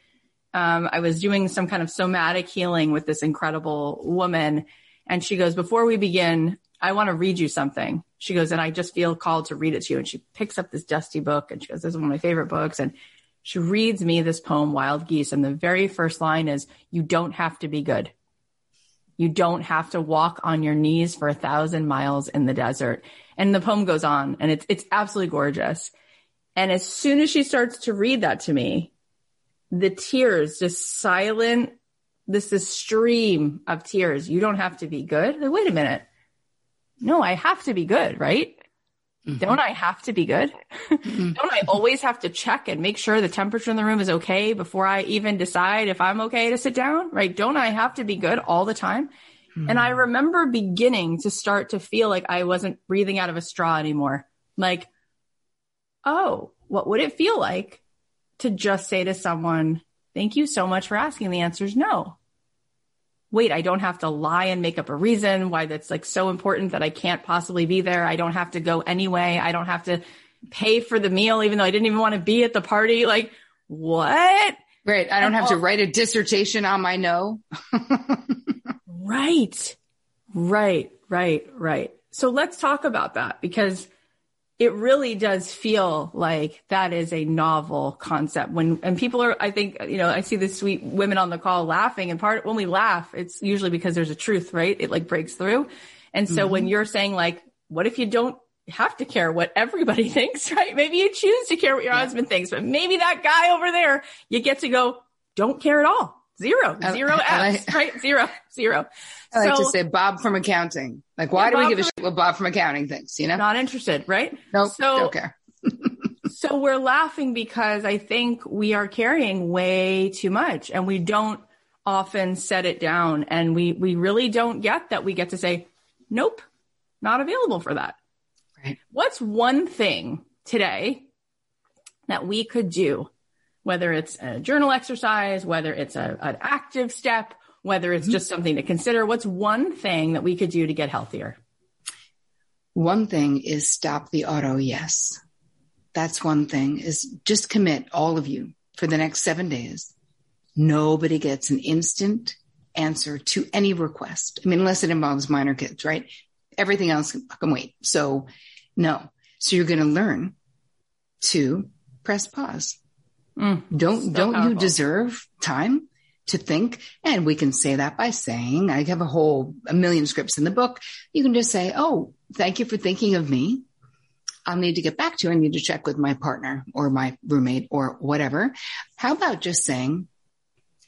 Um, I was doing some kind of somatic healing with this incredible woman. And she goes, before we begin, I want to read you something. She goes, and I just feel called to read it to you. And she picks up this dusty book and she goes, this is one of my favorite books. And she reads me this poem, Wild Geese. And the very first line is, you don't have to be good. You don't have to walk on your knees for a thousand miles in the desert. And the poem goes on and it's, it's absolutely gorgeous. And as soon as she starts to read that to me, the tears just silent, this, this stream of tears. You don't have to be good. Like, wait a minute no, I have to be good, right? Mm-hmm. Don't I have to be good? Mm-hmm. (laughs) Don't I always have to check and make sure the temperature in the room is okay before I even decide if I'm okay to sit down, right? Don't I have to be good all the time? Mm-hmm. And I remember beginning to start to feel like I wasn't breathing out of a straw anymore. Like, oh, what would it feel like to just say to someone, thank you so much for asking? The answer is no wait, I don't have to lie and make up a reason why that's like so important that I can't possibly be there. I don't have to go anyway. I don't have to pay for the meal, even though I didn't even want to be at the party. Like, what? Right. I don't and have all- to write a dissertation on my no. (laughs) right. Right. Right. Right. So let's talk about that because it really does feel like that is a novel concept when and people are i think you know i see the sweet women on the call laughing and part when we laugh it's usually because there's a truth right it like breaks through and so mm-hmm. when you're saying like what if you don't have to care what everybody (laughs) thinks right maybe you choose to care what your yeah. husband thinks but maybe that guy over there you get to go don't care at all Zero, zero I, F's, right? Zero, zero. I like so, to say Bob from accounting. Like, why do Bob we give a shit what Bob from accounting thinks? You know, not interested, right? No, nope, so, don't care. (laughs) so we're laughing because I think we are carrying way too much, and we don't often set it down, and we we really don't get that we get to say, nope, not available for that. Right. What's one thing today that we could do whether it's a journal exercise, whether it's a, an active step, whether it's mm-hmm. just something to consider. What's one thing that we could do to get healthier? One thing is stop the auto yes. That's one thing is just commit all of you for the next seven days. Nobody gets an instant answer to any request. I mean, unless it involves minor kids, right? Everything else can wait. So no. So you're going to learn to press pause Mm, don't so don't powerful. you deserve time to think? And we can say that by saying, I have a whole a million scripts in the book. You can just say, "Oh, thank you for thinking of me. I'll need to get back to you. I need to check with my partner or my roommate or whatever." How about just saying,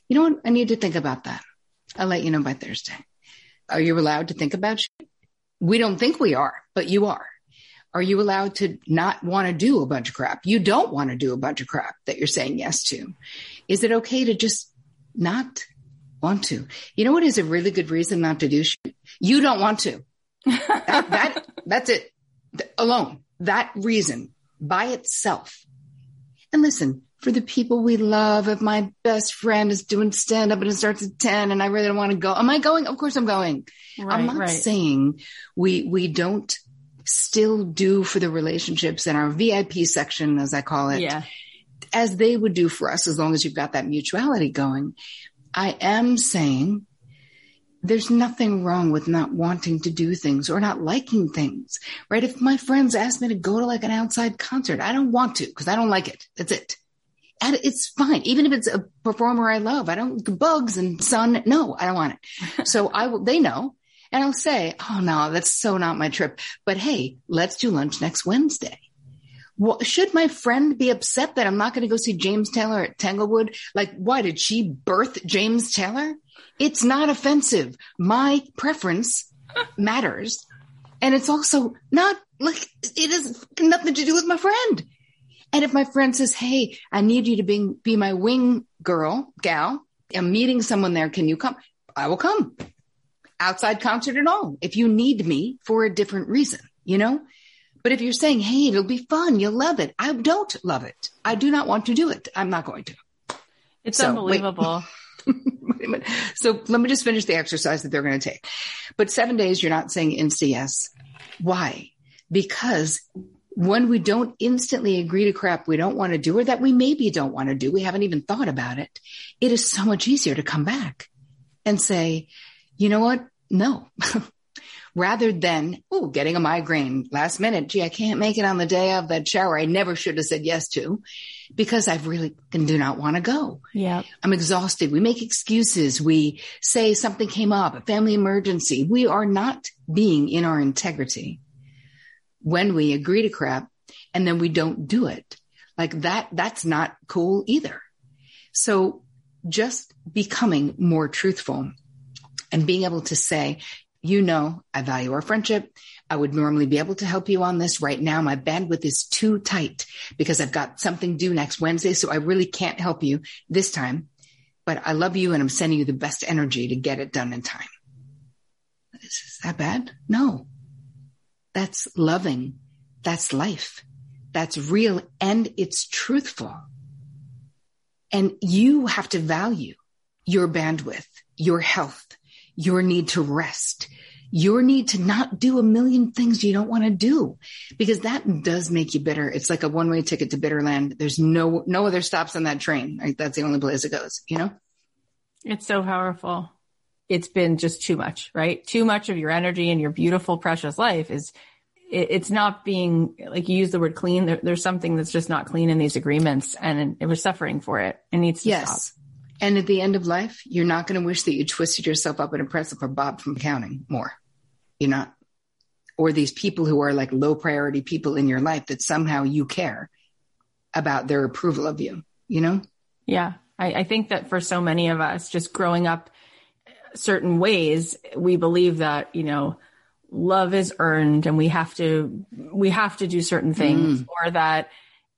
"You know what? I need to think about that. I'll let you know by Thursday." Are you allowed to think about shit? We don't think we are, but you are. Are you allowed to not want to do a bunch of crap? You don't want to do a bunch of crap that you're saying yes to. Is it okay to just not want to? You know what is a really good reason not to do shit? You don't want to. that, (laughs) that, that's it alone. That reason by itself. And listen, for the people we love, if my best friend is doing stand up and it starts at 10 and I really don't want to go, am I going? Of course I'm going. Right, I'm not right. saying we, we don't still do for the relationships in our VIP section, as I call it, yeah. As they would do for us, as long as you've got that mutuality going. I am saying there's nothing wrong with not wanting to do things or not liking things, right? If my friends ask me to go to like an outside concert, I don't want to because I don't like it. That's it. And it's fine. Even if it's a performer I love, I don't bugs and sun. No, I don't want it. (laughs) so I will, they know And I'll say, Oh no, that's so not my trip. But hey, let's do lunch next Wednesday. Should my friend be upset that I'm not going to go see James Taylor at Tanglewood? Like, why did she birth James Taylor? It's not offensive. My preference matters. And it's also not like it has nothing to do with my friend. And if my friend says, Hey, I need you to be, be my wing girl, gal, I'm meeting someone there. Can you come? I will come outside concert and all if you need me for a different reason, you know? But if you're saying, Hey, it'll be fun. You'll love it. I don't love it. I do not want to do it. I'm not going to. It's so, unbelievable. (laughs) so let me just finish the exercise that they're going to take. But seven days, you're not saying NCS. Why? Because when we don't instantly agree to crap we don't want to do or that we maybe don't want to do, we haven't even thought about it. It is so much easier to come back and say, you know what? No. (laughs) Rather than, oh, getting a migraine last minute. Gee, I can't make it on the day of that shower I never should have said yes to because I really do not want to go. Yeah. I'm exhausted. We make excuses. We say something came up, a family emergency. We are not being in our integrity when we agree to crap and then we don't do it. Like that, that's not cool either. So just becoming more truthful and being able to say, you know, I value our friendship. I would normally be able to help you on this right now. My bandwidth is too tight because I've got something due next Wednesday. So I really can't help you this time, but I love you and I'm sending you the best energy to get it done in time. Is that bad? No, that's loving. That's life. That's real and it's truthful. And you have to value your bandwidth, your health, your need to rest, your need to not do a million things you don't want to do because that does make you bitter. It's like a one way ticket to bitterland. There's no, no other stops on that train. Right? That's the only place it goes, you know? It's so powerful it's been just too much, right? Too much of your energy and your beautiful, precious life is it's not being like you use the word clean. There, there's something that's just not clean in these agreements and it, we're suffering for it. It needs to yes. stop. And at the end of life, you're not going to wish that you twisted yourself up in a pretzel for Bob from accounting more. You're not. Or these people who are like low priority people in your life that somehow you care about their approval of you, you know? Yeah. I, I think that for so many of us, just growing up certain ways, we believe that, you know, love is earned and we have to, we have to do certain things mm. or that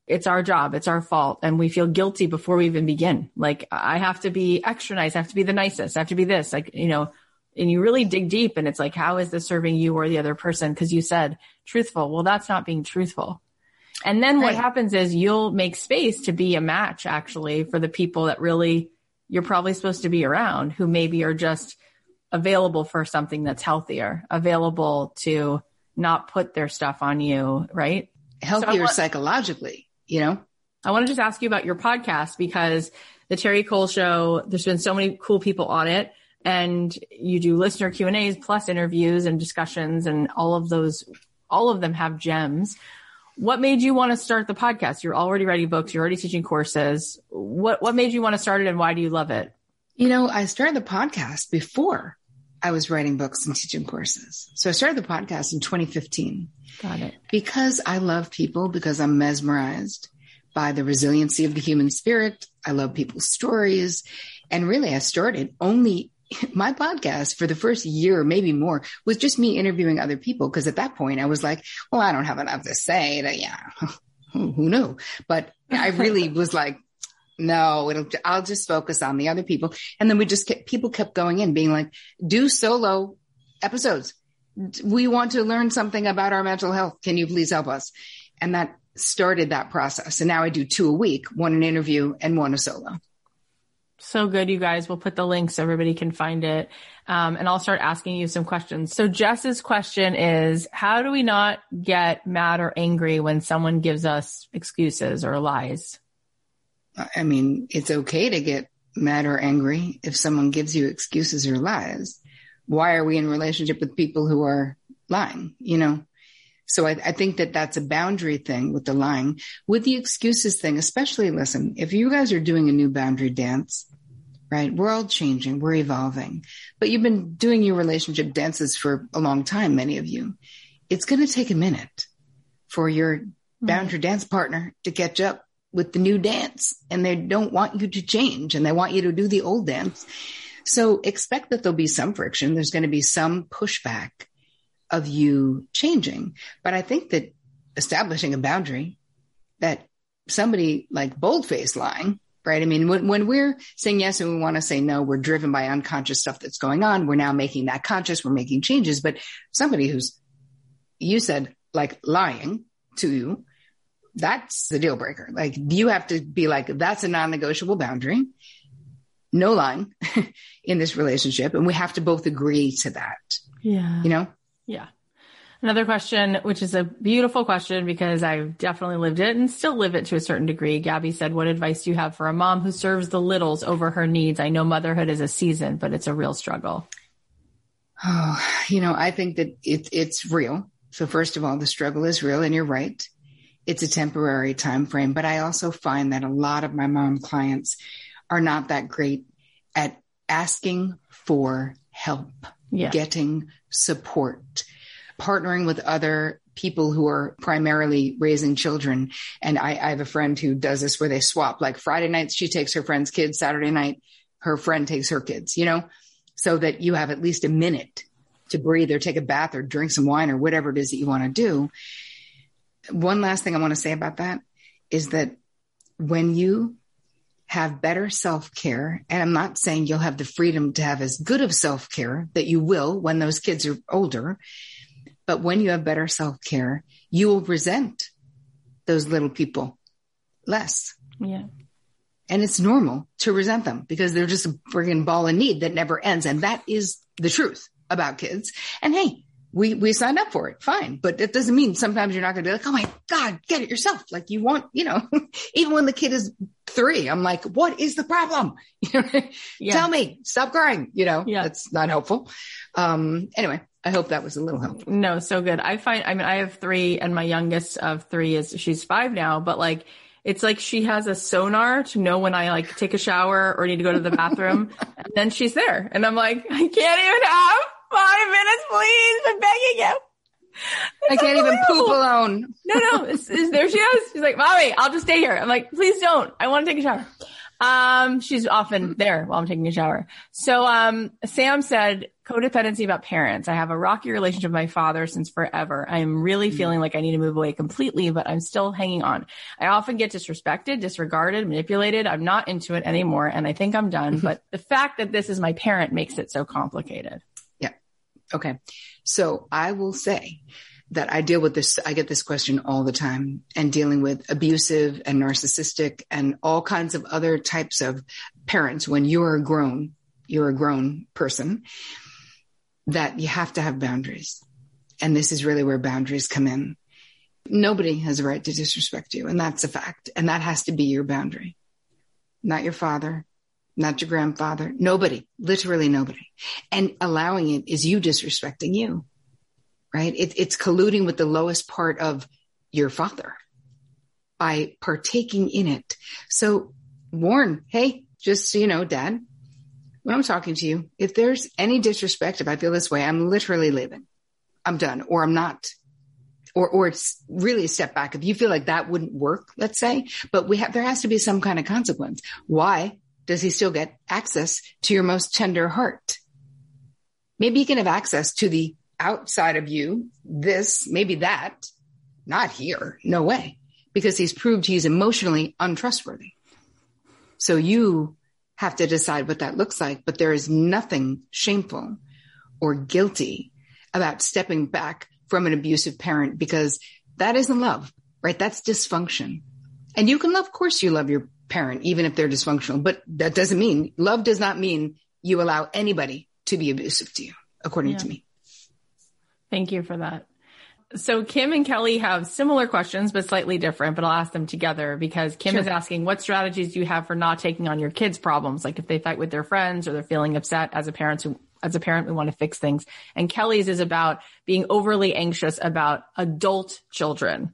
it's our job. It's our fault. And we feel guilty before we even begin. Like I have to be extra nice. I have to be the nicest. I have to be this, like, you know, and you really dig deep and it's like, how is this serving you or the other person? Cause you said truthful. Well, that's not being truthful. And then what happens is you'll make space to be a match actually for the people that really you're probably supposed to be around who maybe are just available for something that's healthier, available to not put their stuff on you, right? Healthier so want, psychologically, you know? I want to just ask you about your podcast because the Terri Cole show, there's been so many cool people on it and you do listener Q and A's plus interviews and discussions and all of those, all of them have gems. What made you want to start the podcast? You're already writing books. You're already teaching courses. What, what made you want to start it and why do you love it? You know, I started the podcast before I was writing books and teaching courses. So I started the podcast in 2015. Got it. Because I love people, because I'm mesmerized by the resiliency of the human spirit. I love people's stories. And really, I started only (laughs) my podcast for the first year, maybe more, was just me interviewing other people. Cause at that point I was like, well, I don't have enough to say to, yeah, who, (laughs) who knew? But I really (laughs) was like, no, it'll, I'll just focus on the other people. And then we just kept, people kept going in being like, do solo episodes. We want to learn something about our mental health. Can you please help us? And that started that process. And now I do two a week, one an interview and one a solo. So good, you guys. We'll put the link so everybody can find it. Um, and I'll start asking you some questions. So Jess's question is, how do we not get mad or angry when someone gives us excuses or lies? I mean, it's okay to get mad or angry if someone gives you excuses or lies. Why are we in relationship with people who are lying? You know, so I, I, think that that's a boundary thing with the lying. With the excuses thing, especially listen, if you guys are doing a new boundary dance, right? We're all changing, we're evolving, but you've been doing your relationship dances for a long time, many of you. It's going to take a minute for your mm-hmm. boundary dance partner to catch up with the new dance and they don't want you to change and they want you to do the old dance. So expect that there'll be some friction. There's going to be some pushback of you changing. But I think that establishing a boundary that somebody like boldface lying, right? I mean, when, when we're saying yes and we want to say no, we're driven by unconscious stuff that's going on. We're now making that conscious. We're making changes. But somebody who's, you said like lying to you, that's the deal breaker. Like you have to be like, that's a non-negotiable boundary. No line (laughs) in this relationship. And we have to both agree to that. Yeah. You know? Yeah. Another question, which is a beautiful question because I've definitely lived it and still live it to a certain degree. Gabby said, what advice do you have for a mom who serves the littles over her needs? I know motherhood is a season, but it's a real struggle. Oh, (sighs) you know, I think that it, it's real. So first of all, the struggle is real and you're right. It's a temporary time frame, but I also find that a lot of my mom clients are not that great at asking for help, Yeah. getting support, partnering with other people who are primarily raising children. And I, I have a friend who does this where they swap like Friday nights, she takes her friend's kids, Saturday night, her friend takes her kids, you know, so that you have at least a minute to breathe or take a bath or drink some wine or whatever it is that you want to do. One last thing I want to say about that is that when you have better self care, and I'm not saying you'll have the freedom to have as good of self care that you will when those kids are older, but when you have better self care, you will resent those little people less. Yeah. And it's normal to resent them because they're just a friggin' ball of need that never ends. And that is the truth about kids. And hey, we, we signed up for it. Fine. But it doesn't mean sometimes you're not going to be like, Oh my God, get it yourself. Like you want, you know, (laughs) even when the kid is three, I'm like, what is the problem? (laughs) Yeah. tell me, stop crying. You know, Yeah. that's not helpful. Um, anyway, I hope that was a little helpful. No, so good. I find, I mean, I have three and my youngest of three is, she's five now, but like, it's like she has a sonar to know when I like take a shower or need to go to the bathroom (laughs) and then she's there. And I'm like, I can't even have five minutes, please. I'm begging you. I can't even poop alone. No, no, (laughs) it's, it's- there she is. She's like, mommy, I'll just stay here. I'm like, please don't. I want to take a shower. Um, she's often there while I'm taking a shower. So, um, Sam said codependency about parents. I have a rocky relationship with my father since forever. I am really feeling like I need to move away completely, but I'm still hanging on. I often get disrespected, disregarded, manipulated. I'm not into it anymore. And I think I'm done. but the fact that this is my parent makes it so complicated. Okay. So I will say that I deal with this. I get this question all the time and dealing with abusive and narcissistic and all kinds of other types of parents when you're a grown, you're a grown person that you have to have boundaries. And this is really where boundaries come in. Nobody has a right to disrespect you. And that's a fact. And that has to be your boundary, not your father, not your grandfather, nobody, literally nobody. And allowing it is you disrespecting you, right? It, it's colluding with the lowest part of your father by partaking in it. So warn, hey, just so you know, dad, when I'm talking to you, if there's any disrespect, if I feel this way, I'm literally leaving. I'm done or I'm not. Or, or it's really a step back. If you feel like that wouldn't work, let's say, but we have, there has to be some kind of consequence. Why does he still get access to your most tender heart? Maybe he can have access to the outside of you, this, maybe that, not here. No way. Because he's proved he's emotionally untrustworthy. So you have to decide what that looks like, but there is nothing shameful or guilty about stepping back from an abusive parent because that isn't love, right? That's dysfunction. And you can love, of course you love your parent, even if they're dysfunctional, but that doesn't mean love does not mean you allow anybody to be abusive to you, according Yeah. to me. Thank you for that. So Kim and Kelly have similar questions, but slightly different, but I'll ask them together because Kim Sure. is asking, what strategies do you have for not taking on your kids' problems? Like if they fight with their friends or they're feeling upset as a parent who, as a parent, we want to fix things. And Kelly's is about being overly anxious about adult children.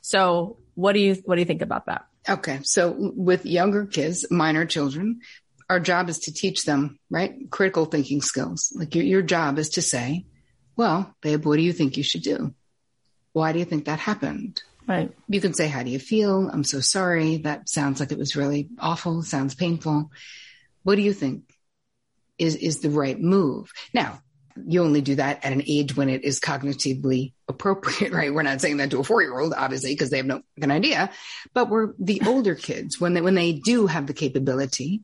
So what do you, what do you think about that? Okay. So with younger kids, minor children, our job is to teach them, right? Critical thinking skills. Like your, your job is to say, well, babe, what do you think you should do? Why do you think that happened? Right. You can say, how do you feel? I'm so sorry. That sounds like it was really awful. Sounds painful. What do you think is, is the right move? Now, you only do that at an age when it is cognitively appropriate, (laughs) right? We're not saying that to a four year old, obviously, because they have no fucking idea, but we're the older kids when they, when they do have the capability.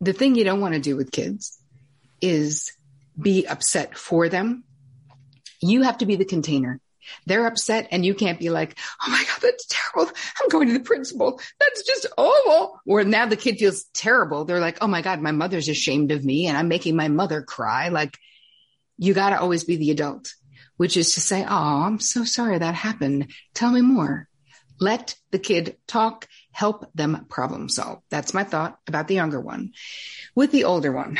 The thing you don't want to do with kids is be upset for them. You have to be the container. They're upset and you can't be like, Oh my God, that's terrible. I'm going to the principal. That's just awful. Or now the kid feels terrible. They're like, Oh my God, my mother's ashamed of me and I'm making my mother cry. Like you got to always be the adult, which is to say, Oh, I'm so sorry that happened. Tell me more. Let the kid talk, help them problem solve. That's my thought about the younger one. With the older one,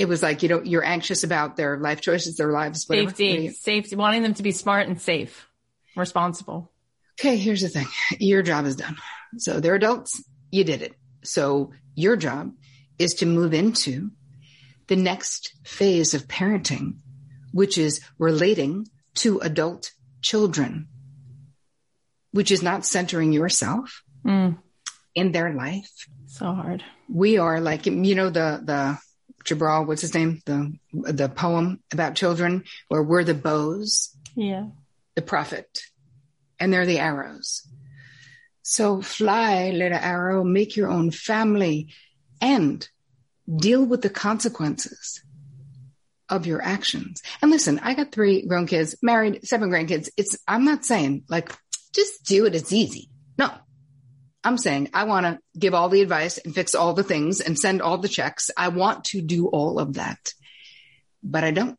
it was like, you know, you're anxious about their life choices, their lives, whatever. Safety, safety, wanting them to be smart and safe, responsible. Okay, here's the thing. Your job is done. So they're adults. You did it. So your job is to move into the next phase of parenting, which is relating to adult children, which is not centering yourself Mm, in their life. so hard. We are like, you know, the, the Jabral, what's his name? The, the poem about children where we're the bows, Yeah. the prophet, and they're the arrows. So fly, little arrow, make your own family and deal with the consequences of your actions. And listen, I got three grown kids, married, seven grandkids. It's, I'm not saying like, just do it. It's easy. I'm saying I want to give all the advice and fix all the things and send all the checks. I want to do all of that, but I don't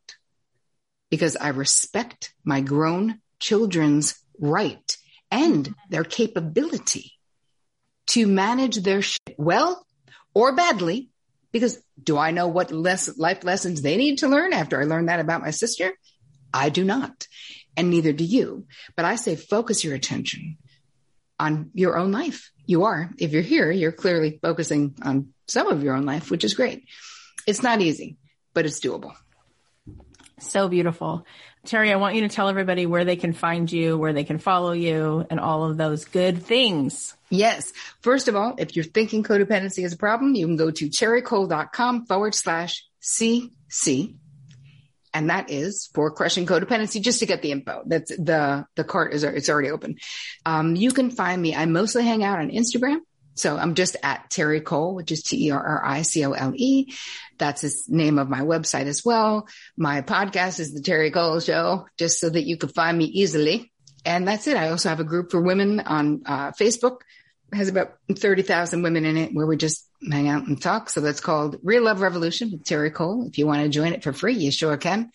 because I respect my grown children's right and their capability to manage their shit well or badly. Because do I know what less life lessons they need to learn after I learned that about my sister? I do not. And neither do you. But I say focus your attention on your own life. You are. If you're here, you're clearly focusing on some of your own life, which is great. It's not easy, but it's doable. So beautiful. Terri, I want you to tell everybody where they can find you, where they can follow you, and all of those good things. Yes. First of all, if you're thinking codependency is a problem, you can go to terricole.com forward slash CC. And that is for crushing codependency, just to get the info. That's the, the cart is, it's already open. Um, you can find me. I mostly hang out on Instagram. So I'm just at Terri Cole, which is T-E-R-R-I-C-O-L-E. That's the name of my website as well. My podcast is the Terri Cole Show, just so that you can find me easily. And that's it. I also have a group for women on uh, Facebook. It has about 30,000 women in it where we just hang out and talk. So that's called Real Love Revolution with Terri Cole. If you want to join it for free, you sure can.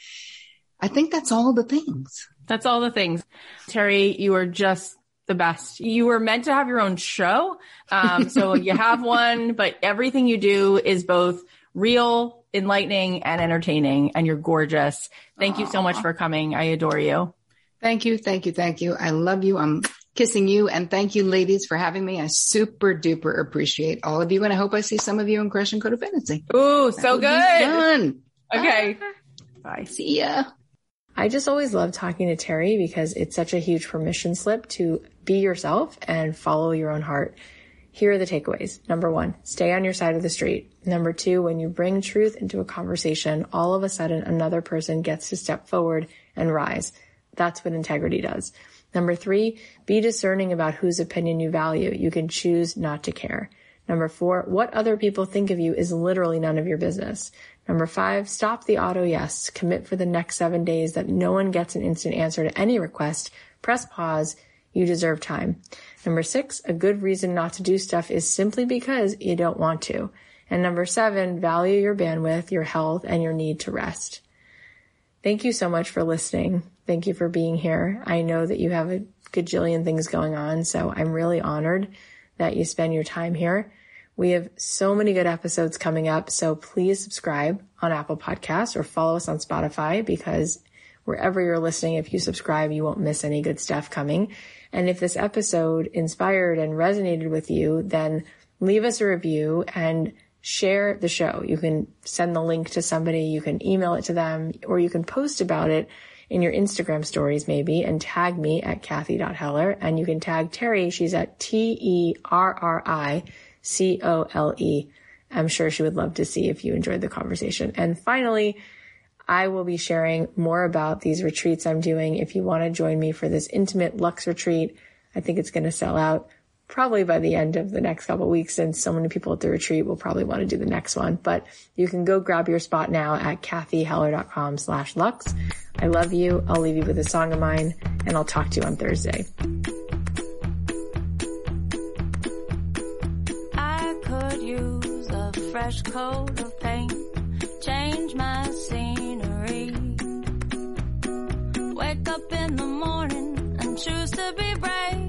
I think that's all the things. That's all the things. Terri, you are just the best. You were meant to have your own show. Um, so (laughs) you have one, but everything you do is both real, enlightening, and entertaining. And you're gorgeous. Thank you so much for coming. I adore you. Thank you. Thank you. Thank you. I love you. I'm kissing you. And thank you, ladies, for having me. I super duper appreciate all of you. And I hope I see some of you in Crushing Codependency. Ooh, so good. Fun. Okay. Ah, Bye. See ya. I just always love talking to Terri because it's such a huge permission slip to be yourself and follow your own heart. Here are the takeaways. Number one, stay on your side of the street. Number two, when you bring truth into a conversation, all of a sudden another person gets to step forward and rise. That's what integrity does. Number three, be discerning about whose opinion you value. You can choose not to care. Number four, what other people think of you is literally none of your business. Number five, stop the auto yes. Commit for the next seven days that no one gets an instant answer to any request. Press pause. You deserve time. Number six, a good reason not to do stuff is simply because you don't want to. And number seven, value your bandwidth, your health, and your need to rest. Thank you so much for listening. Thank you for being here. I know that you have a gajillion things going on, so I'm really honored that you spend your time here. We have so many good episodes coming up, so please subscribe on Apple Podcasts or follow us on Spotify because wherever you're listening, if you subscribe, you won't miss any good stuff coming. And if this episode inspired and resonated with you, then leave us a review and share the show. You can send the link to somebody, you can email it to them, or you can post about it in your Instagram stories maybe and tag me at Cathy.Heller and you can tag Terri. She's at T-E-R-R-I-C-O-L-E. I'm sure she would love to see if you enjoyed the conversation. And finally, I will be sharing more about these retreats I'm doing. If you want to join me for this intimate Lux retreat, I think it's going to sell out probably by the end of the next couple weeks and so many people at the retreat will probably want to do the next one. But you can go grab your spot now at cathyheller.com slash lux. I love you. I'll leave you with a song of mine and I'll talk to you on Thursday. I could use a fresh coat of paint, change my scenery. Wake up in the morning and choose to be brave.